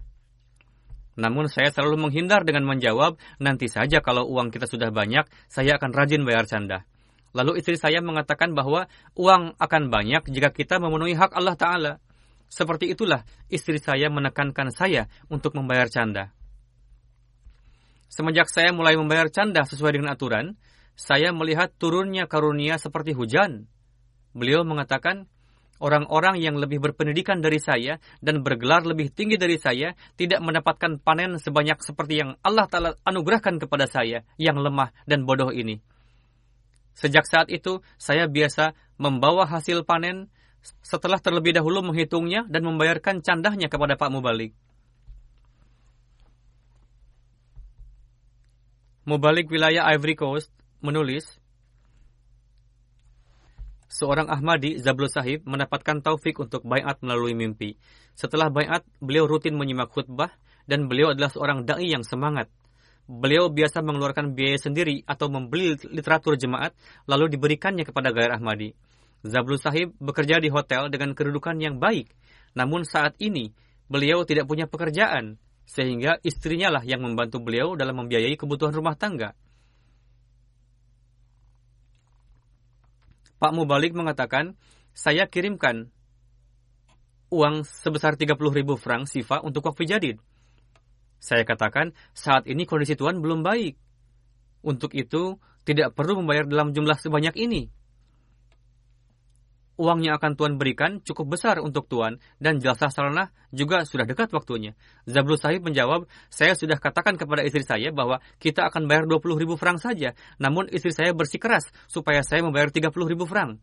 [SPEAKER 1] Namun saya selalu menghindar dengan menjawab, nanti saja kalau uang kita sudah banyak, saya akan rajin bayar canda. Lalu istri saya mengatakan bahwa uang akan banyak jika kita memenuhi hak Allah Ta'ala. Seperti itulah istri saya menekankan saya untuk membayar canda. Semenjak saya mulai membayar canda sesuai dengan aturan, saya melihat turunnya karunia seperti hujan. Beliau mengatakan, orang-orang yang lebih berpendidikan dari saya dan bergelar lebih tinggi dari saya tidak mendapatkan panen sebanyak seperti yang Allah Ta'ala anugerahkan kepada saya yang lemah dan bodoh ini. Sejak saat itu, saya biasa membawa hasil panen setelah terlebih dahulu menghitungnya dan membayarkan candahnya kepada Pak Mubalik. Mubalik wilayah Ivory Coast menulis, Seorang Ahmadi, Zablul Sahib, mendapatkan taufik untuk bayat melalui mimpi. Setelah bayat, beliau rutin menyimak khutbah dan beliau adalah seorang da'i yang semangat. Beliau biasa mengeluarkan biaya sendiri atau membeli literatur jemaat lalu diberikannya kepada Gair Ahmadi. Zablul Sahib bekerja di hotel dengan kedudukan yang baik. Namun saat ini, beliau tidak punya pekerjaan, sehingga istrinya lah yang membantu beliau dalam membiayai kebutuhan rumah tangga. Pak Mubalik mengatakan, saya kirimkan uang sebesar 30 ribu franc sifa untuk wakfi jadid. Saya katakan, saat ini kondisi Tuhan belum baik. Untuk itu, tidak perlu membayar dalam jumlah sebanyak ini uang yang akan Tuhan berikan cukup besar untuk Tuhan dan jasa salanah juga sudah dekat waktunya. Zablul Sahib menjawab, saya sudah katakan kepada istri saya bahwa kita akan bayar 20 ribu frank saja, namun istri saya bersikeras supaya saya membayar 30 ribu frank.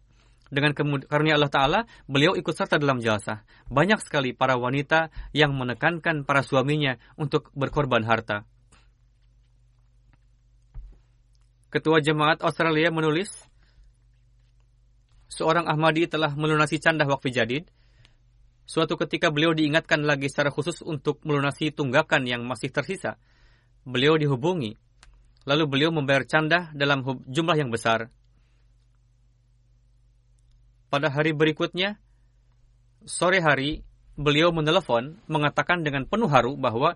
[SPEAKER 1] Dengan karunia Allah Ta'ala, beliau ikut serta dalam jasa. Banyak sekali para wanita yang menekankan para suaminya untuk berkorban harta. Ketua Jemaat Australia menulis, seorang Ahmadi telah melunasi candah wakfi jadid. Suatu ketika beliau diingatkan lagi secara khusus untuk melunasi tunggakan yang masih tersisa. Beliau dihubungi. Lalu beliau membayar candah dalam jumlah yang besar. Pada hari berikutnya, sore hari, beliau menelepon mengatakan dengan penuh haru bahwa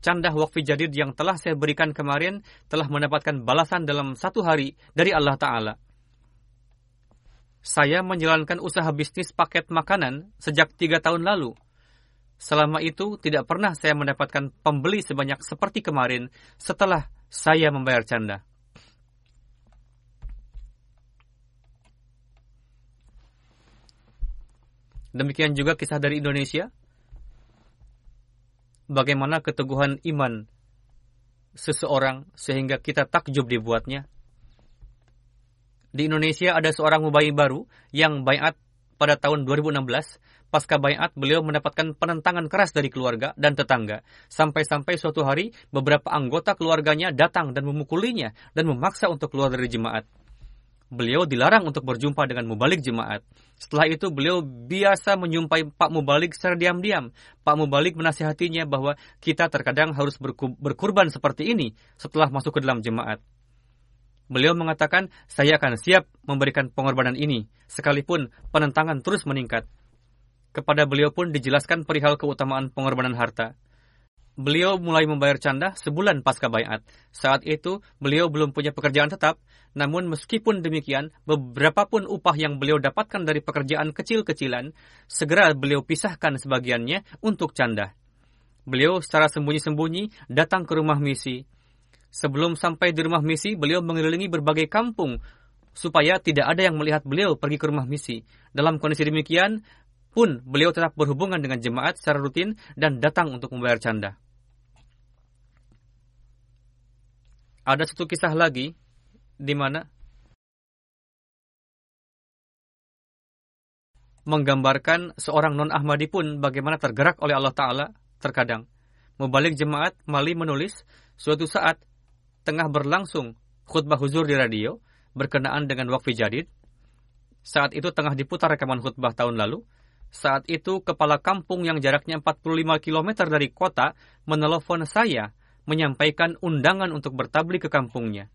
[SPEAKER 1] candah wakfi jadid yang telah saya berikan kemarin telah mendapatkan balasan dalam satu hari dari Allah Ta'ala saya menjalankan usaha bisnis paket makanan sejak tiga tahun lalu. Selama itu tidak pernah saya mendapatkan pembeli sebanyak seperti kemarin setelah saya membayar canda. Demikian juga kisah dari Indonesia. Bagaimana keteguhan iman seseorang sehingga kita takjub dibuatnya. Di Indonesia ada seorang mubai baru yang bayat pada tahun 2016, pasca bayat beliau mendapatkan penentangan keras dari keluarga dan tetangga. Sampai-sampai suatu hari beberapa anggota keluarganya datang dan memukulinya dan memaksa untuk keluar dari jemaat. Beliau dilarang untuk berjumpa dengan mubalik jemaat. Setelah itu beliau biasa menyumpai Pak Mubalik secara diam-diam. Pak Mubalik menasihatinya bahwa kita terkadang harus berkurban seperti ini setelah masuk ke dalam jemaat. Beliau mengatakan, saya akan siap memberikan pengorbanan ini, sekalipun penentangan terus meningkat. Kepada beliau pun dijelaskan perihal keutamaan pengorbanan harta. Beliau mulai membayar canda sebulan pasca bayat. Saat itu, beliau belum punya pekerjaan tetap, namun meskipun demikian, beberapa pun upah yang beliau dapatkan dari pekerjaan kecil-kecilan, segera beliau pisahkan sebagiannya untuk canda. Beliau secara sembunyi-sembunyi datang ke rumah misi, Sebelum sampai di rumah misi, beliau mengelilingi berbagai kampung supaya tidak ada yang melihat beliau pergi ke rumah misi. Dalam kondisi demikian pun beliau tetap berhubungan dengan jemaat secara rutin dan datang untuk membayar canda. Ada satu kisah lagi di mana menggambarkan seorang non-Ahmadi pun bagaimana tergerak oleh Allah Ta'ala terkadang. Membalik jemaat, Mali menulis, suatu saat tengah berlangsung khutbah huzur di radio berkenaan dengan wakfi jadid. Saat itu tengah diputar rekaman khutbah tahun lalu. Saat itu kepala kampung yang jaraknya 45 km dari kota menelepon saya menyampaikan undangan untuk bertablik ke kampungnya.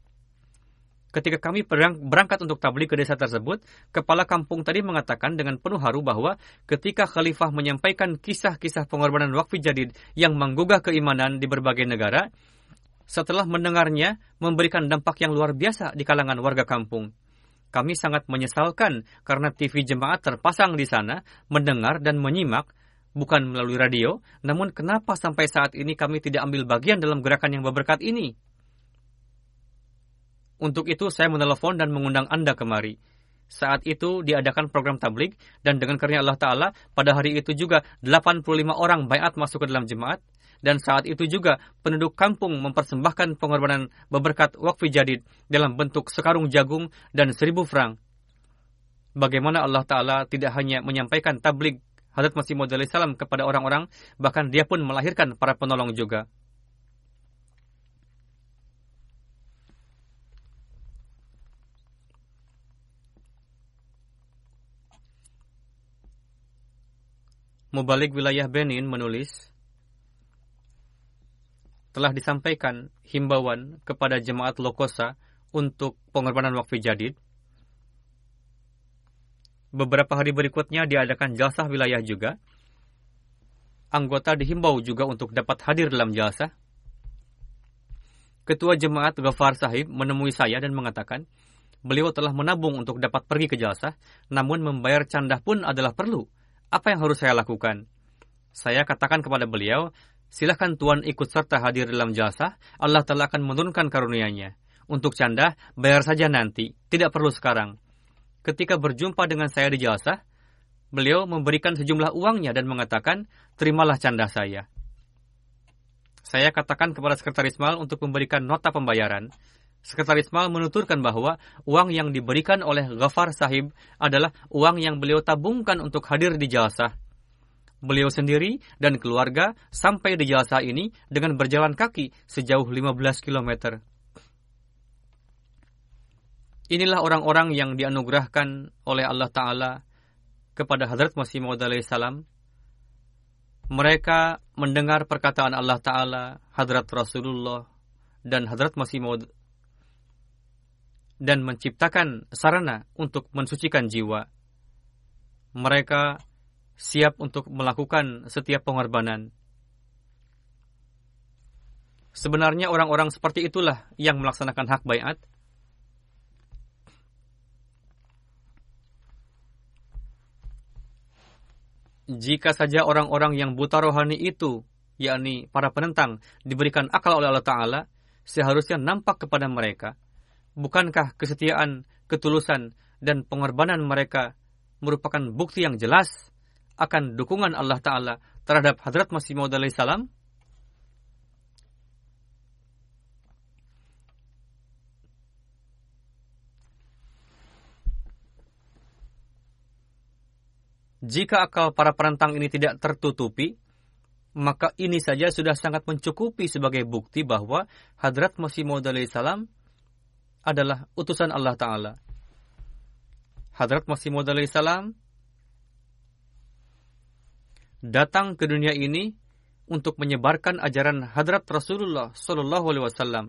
[SPEAKER 1] Ketika kami berangkat untuk tablik ke desa tersebut, kepala kampung tadi mengatakan dengan penuh haru bahwa ketika khalifah menyampaikan kisah-kisah pengorbanan wakfi jadid yang menggugah keimanan di berbagai negara, setelah mendengarnya memberikan dampak yang luar biasa di kalangan warga kampung. Kami sangat menyesalkan karena TV jemaat terpasang di sana, mendengar dan menyimak, bukan melalui radio, namun kenapa sampai saat ini kami tidak ambil bagian dalam gerakan yang berberkat ini? Untuk itu saya menelepon dan mengundang Anda kemari. Saat itu diadakan program tablik dan dengan karunia Allah Ta'ala pada hari itu juga 85 orang bayat masuk ke dalam jemaat dan saat itu juga penduduk kampung mempersembahkan pengorbanan beberkat wakfi jadid dalam bentuk sekarung jagung dan seribu frank. Bagaimana Allah Ta'ala tidak hanya menyampaikan tablik Hadrat Masih Maud salam kepada orang-orang, bahkan dia pun melahirkan para penolong juga. Mubalik wilayah Benin menulis, telah disampaikan himbauan kepada jemaat Lokosa untuk pengorbanan wakfi jadid. Beberapa hari berikutnya diadakan jalsah wilayah juga. Anggota dihimbau juga untuk dapat hadir dalam jalsah. Ketua jemaat Ghafar Sahib menemui saya dan mengatakan, beliau telah menabung untuk dapat pergi ke jalsah, namun membayar candah pun adalah perlu. Apa yang harus saya lakukan? Saya katakan kepada beliau, Silahkan Tuan ikut serta hadir dalam jasa, Allah telah akan menurunkan karunia-Nya. Untuk canda, bayar saja nanti, tidak perlu sekarang. Ketika berjumpa dengan saya di jasa, beliau memberikan sejumlah uangnya dan mengatakan, terimalah canda saya. Saya katakan kepada Sekretaris Mal untuk memberikan nota pembayaran. Sekretaris Mal menuturkan bahwa uang yang diberikan oleh Ghafar Sahib adalah uang yang beliau tabungkan untuk hadir di jasa beliau sendiri dan keluarga sampai di jalsa ini dengan berjalan kaki sejauh 15 km. Inilah orang-orang yang dianugerahkan oleh Allah Ta'ala kepada Hadrat Masih Maud salam. Mereka mendengar perkataan Allah Ta'ala, Hadrat Rasulullah, dan Hadrat Masih Maud dan menciptakan sarana untuk mensucikan jiwa. Mereka siap untuk melakukan setiap pengorbanan. Sebenarnya orang-orang seperti itulah yang melaksanakan hak bayat. Jika saja orang-orang yang buta rohani itu, yakni para penentang, diberikan akal oleh Allah Ta'ala, seharusnya nampak kepada mereka. Bukankah kesetiaan, ketulusan, dan pengorbanan mereka merupakan bukti yang jelas akan dukungan Allah Ta'ala terhadap Hadrat Masih Maud salam Jika akal para penentang ini tidak tertutupi, maka ini saja sudah sangat mencukupi sebagai bukti bahwa Hadrat Masih Maud salam adalah utusan Allah Ta'ala. Hadrat Masih Maud salam datang ke dunia ini untuk menyebarkan ajaran Hadrat Rasulullah Sallallahu Alaihi Wasallam.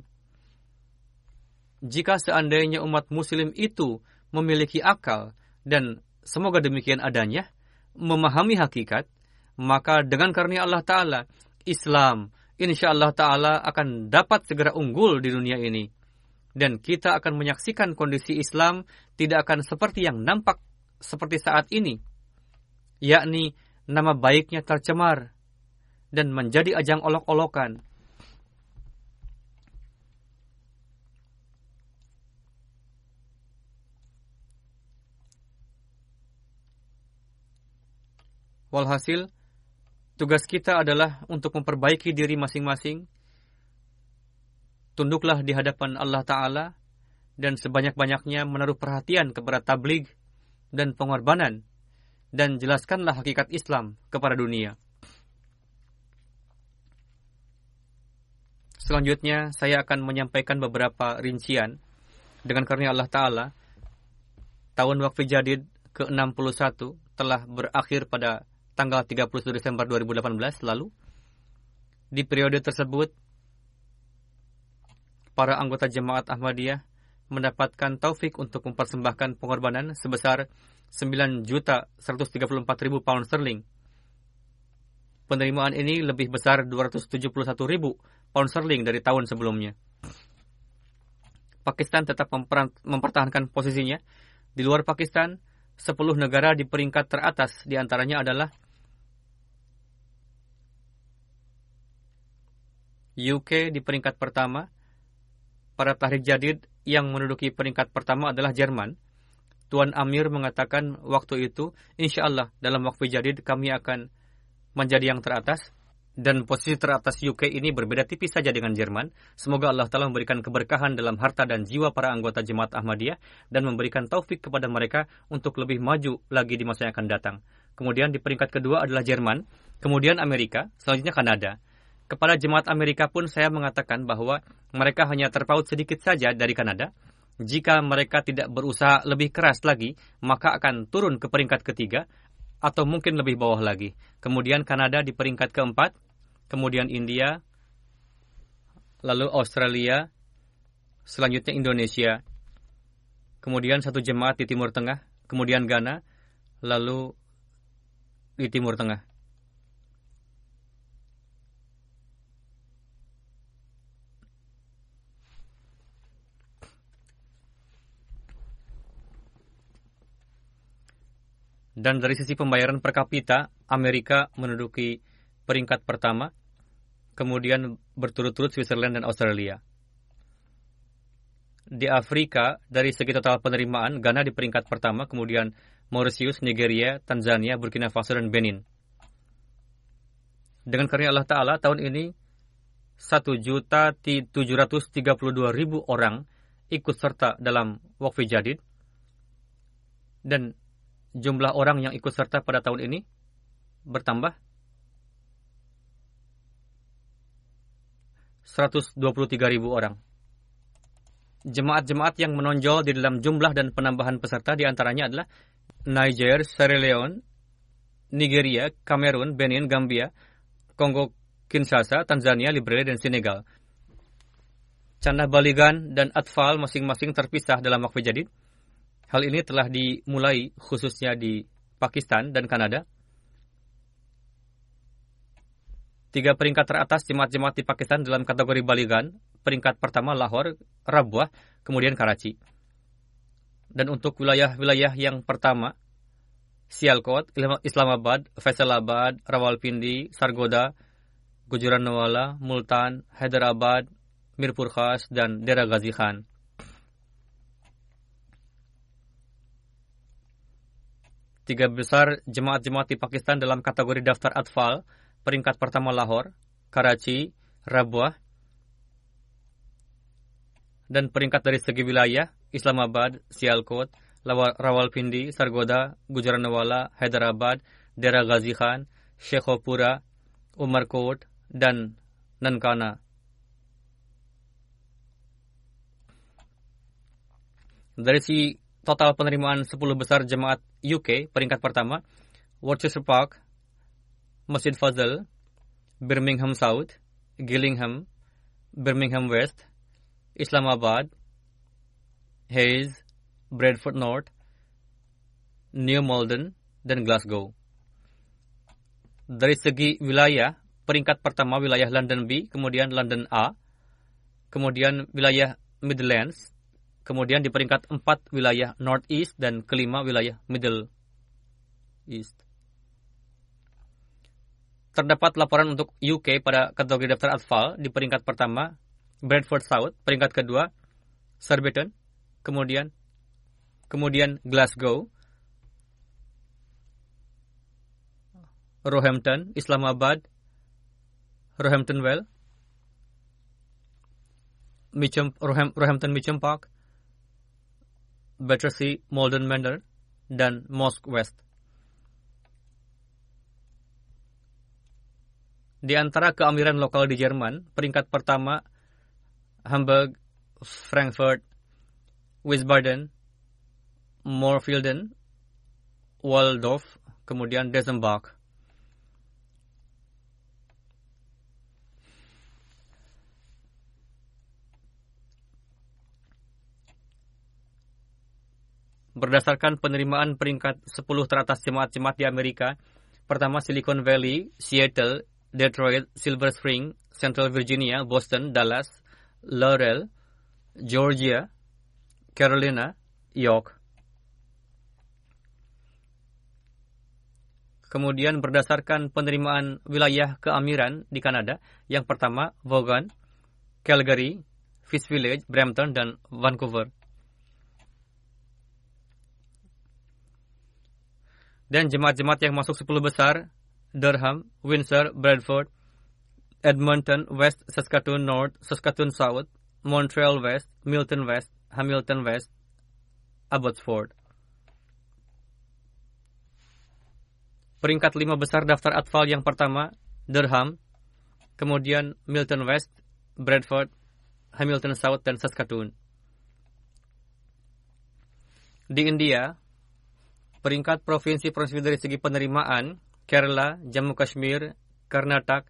[SPEAKER 1] Jika seandainya umat Muslim itu memiliki akal dan semoga demikian adanya, memahami hakikat, maka dengan karunia Allah Ta'ala, Islam, insya Allah Ta'ala akan dapat segera unggul di dunia ini. Dan kita akan menyaksikan kondisi Islam tidak akan seperti yang nampak seperti saat ini. Yakni nama baiknya tercemar dan menjadi ajang olok-olokan. Walhasil, tugas kita adalah untuk memperbaiki diri masing-masing. Tunduklah di hadapan Allah Ta'ala dan sebanyak-banyaknya menaruh perhatian kepada tablig dan pengorbanan dan jelaskanlah hakikat Islam kepada dunia. Selanjutnya, saya akan menyampaikan beberapa rincian dengan karunia Allah Ta'ala. Tahun waktu jadid ke-61 telah berakhir pada tanggal 31 Desember 2018 lalu. Di periode tersebut, para anggota jemaat Ahmadiyah mendapatkan taufik untuk mempersembahkan pengorbanan sebesar 9 juta 134 ribu pound sterling. Penerimaan ini lebih besar 271 ribu pound sterling dari tahun sebelumnya. Pakistan tetap mempertahankan posisinya. Di luar Pakistan, 10 negara di peringkat teratas di antaranya adalah UK di peringkat pertama, para tahrik jadid yang menduduki peringkat pertama adalah Jerman, Tuan Amir mengatakan waktu itu, insya Allah dalam waktu jadid kami akan menjadi yang teratas. Dan posisi teratas UK ini berbeda tipis saja dengan Jerman. Semoga Allah telah memberikan keberkahan dalam harta dan jiwa para anggota jemaat Ahmadiyah dan memberikan taufik kepada mereka untuk lebih maju lagi di masa yang akan datang. Kemudian di peringkat kedua adalah Jerman, kemudian Amerika, selanjutnya Kanada. Kepada jemaat Amerika pun saya mengatakan bahwa mereka hanya terpaut sedikit saja dari Kanada, jika mereka tidak berusaha lebih keras lagi, maka akan turun ke peringkat ketiga atau mungkin lebih bawah lagi. Kemudian Kanada di peringkat keempat, kemudian India, lalu Australia, selanjutnya Indonesia, kemudian satu jemaat di Timur Tengah, kemudian Ghana, lalu di Timur Tengah. Dan dari sisi pembayaran per kapita, Amerika menduduki peringkat pertama, kemudian berturut-turut Switzerland dan Australia. Di Afrika, dari segi total penerimaan, Ghana di peringkat pertama, kemudian Mauritius, Nigeria, Tanzania, Burkina Faso, dan Benin. Dengan karunia Allah Ta'ala, tahun ini 1.732.000 orang ikut serta dalam wakfi jadid dan jumlah orang yang ikut serta pada tahun ini bertambah 123 ribu orang. Jemaat-jemaat yang menonjol di dalam jumlah dan penambahan peserta di antaranya adalah Niger, Sierra Leone, Nigeria, Kamerun, Benin, Gambia, Kongo, Kinshasa, Tanzania, Liberia, dan Senegal. Canda Baligan dan Atfal masing-masing terpisah dalam waktu jadid. Hal ini telah dimulai khususnya di Pakistan dan Kanada. Tiga peringkat teratas jemaat-jemaat di Pakistan dalam kategori baligan. Peringkat pertama Lahore, Rabwah, kemudian Karachi. Dan untuk wilayah-wilayah yang pertama, Sialkot, Islamabad, Faisalabad, Rawalpindi, Sargoda, Gujaranwala, Multan, Hyderabad, Mirpur Khas, dan Dera Ghazi Khan. Tiga besar jemaat-jemaat di Pakistan dalam kategori daftar atfal, peringkat pertama Lahore, Karachi, Rabwah, dan peringkat dari segi wilayah, Islamabad, Sialkot, Rawalpindi, Sargoda, Gujaranwala, Hyderabad, Dera Ghazi Khan, Shekhopura, Umarkot, dan Nankana. Dari si total penerimaan 10 besar jemaat UK peringkat pertama, Worcester Park, Masjid Fazal, Birmingham South, Gillingham, Birmingham West, Islamabad, Hayes, Bradford North, New Malden, dan Glasgow. Dari segi wilayah, peringkat pertama wilayah London B, kemudian London A, kemudian wilayah Midlands, kemudian di peringkat empat wilayah North East, dan kelima wilayah Middle East. Terdapat laporan untuk UK pada kategori daftar atfal di peringkat pertama, Bradford South, peringkat kedua, Surbiton, kemudian kemudian Glasgow, Roehampton, Islamabad, Roehampton Well, Mitcham, Roehampton Mitcham Park, Battersea, Malden Manor, dan Mosque West. Di antara keamiran lokal di Jerman, peringkat pertama Hamburg, Frankfurt, Wiesbaden, Morfielden, Waldorf, kemudian Desenbach. Berdasarkan penerimaan peringkat 10 teratas jemaat-jemaat di Amerika, pertama Silicon Valley, Seattle, Detroit, Silver Spring, Central Virginia, Boston, Dallas, Laurel, Georgia, Carolina, York. Kemudian berdasarkan penerimaan wilayah keamiran di Kanada, yang pertama Vaughan, Calgary, Fish Village, Brampton, dan Vancouver. Dan jemaat-jemaat yang masuk 10 besar Durham, Windsor, Bradford, Edmonton, West Saskatoon North, Saskatoon South, Montreal West, Milton West, Hamilton West, Abbotsford. Peringkat lima besar daftar atfal yang pertama, Durham, kemudian Milton West, Bradford, Hamilton South, dan Saskatoon. Di India, peringkat provinsi-provinsi dari segi penerimaan, Kerala, Jammu Kashmir, Karnataka,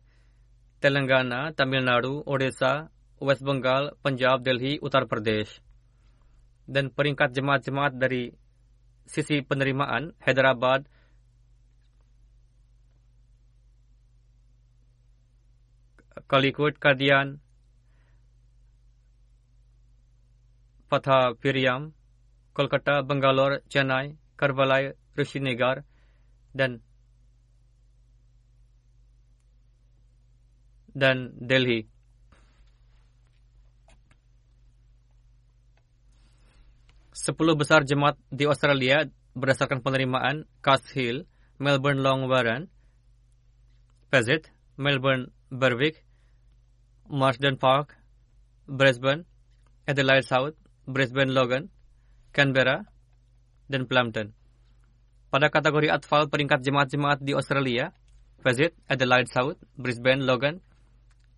[SPEAKER 1] Telangana, Tamil Nadu, Odisha, West Bengal, Punjab, Delhi, Uttar Pradesh. Dan peringkat jemaat-jemaat dari sisi penerimaan, Hyderabad, Kalikut, Kadian, Patha Piriam, Kolkata, Bangalore, Chennai, Karvalai, Rishinagar, dan dan Delhi. Sepuluh besar jemaat di Australia berdasarkan penerimaan Cass Hill, Melbourne Long Warren, Pezzet, Melbourne Berwick, Marsden Park, Brisbane, Adelaide South, Brisbane Logan, Canberra, dan Plumpton. Pada kategori atfal peringkat jemaat-jemaat di Australia, Pezzet, Adelaide South, Brisbane Logan,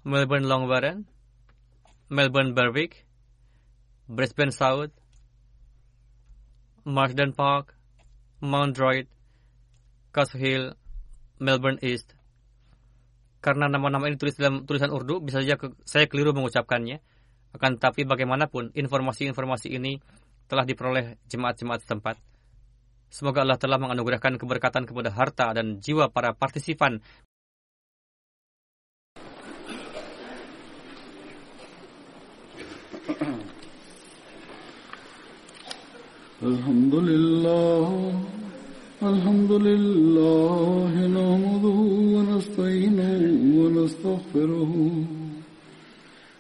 [SPEAKER 1] Melbourne Long Warren, Melbourne Berwick, Brisbane South, Marsden Park, Mount Druitt, Castle Hill, Melbourne East. Karena nama-nama ini tulis dalam tulisan Urdu, bisa saja saya keliru mengucapkannya. Akan tetapi bagaimanapun, informasi-informasi ini telah diperoleh jemaat-jemaat setempat. Semoga Allah telah menganugerahkan keberkatan kepada harta dan jiwa para partisipan.
[SPEAKER 2] Alhamdulillah Alhamdulillah Nahmaduhu wa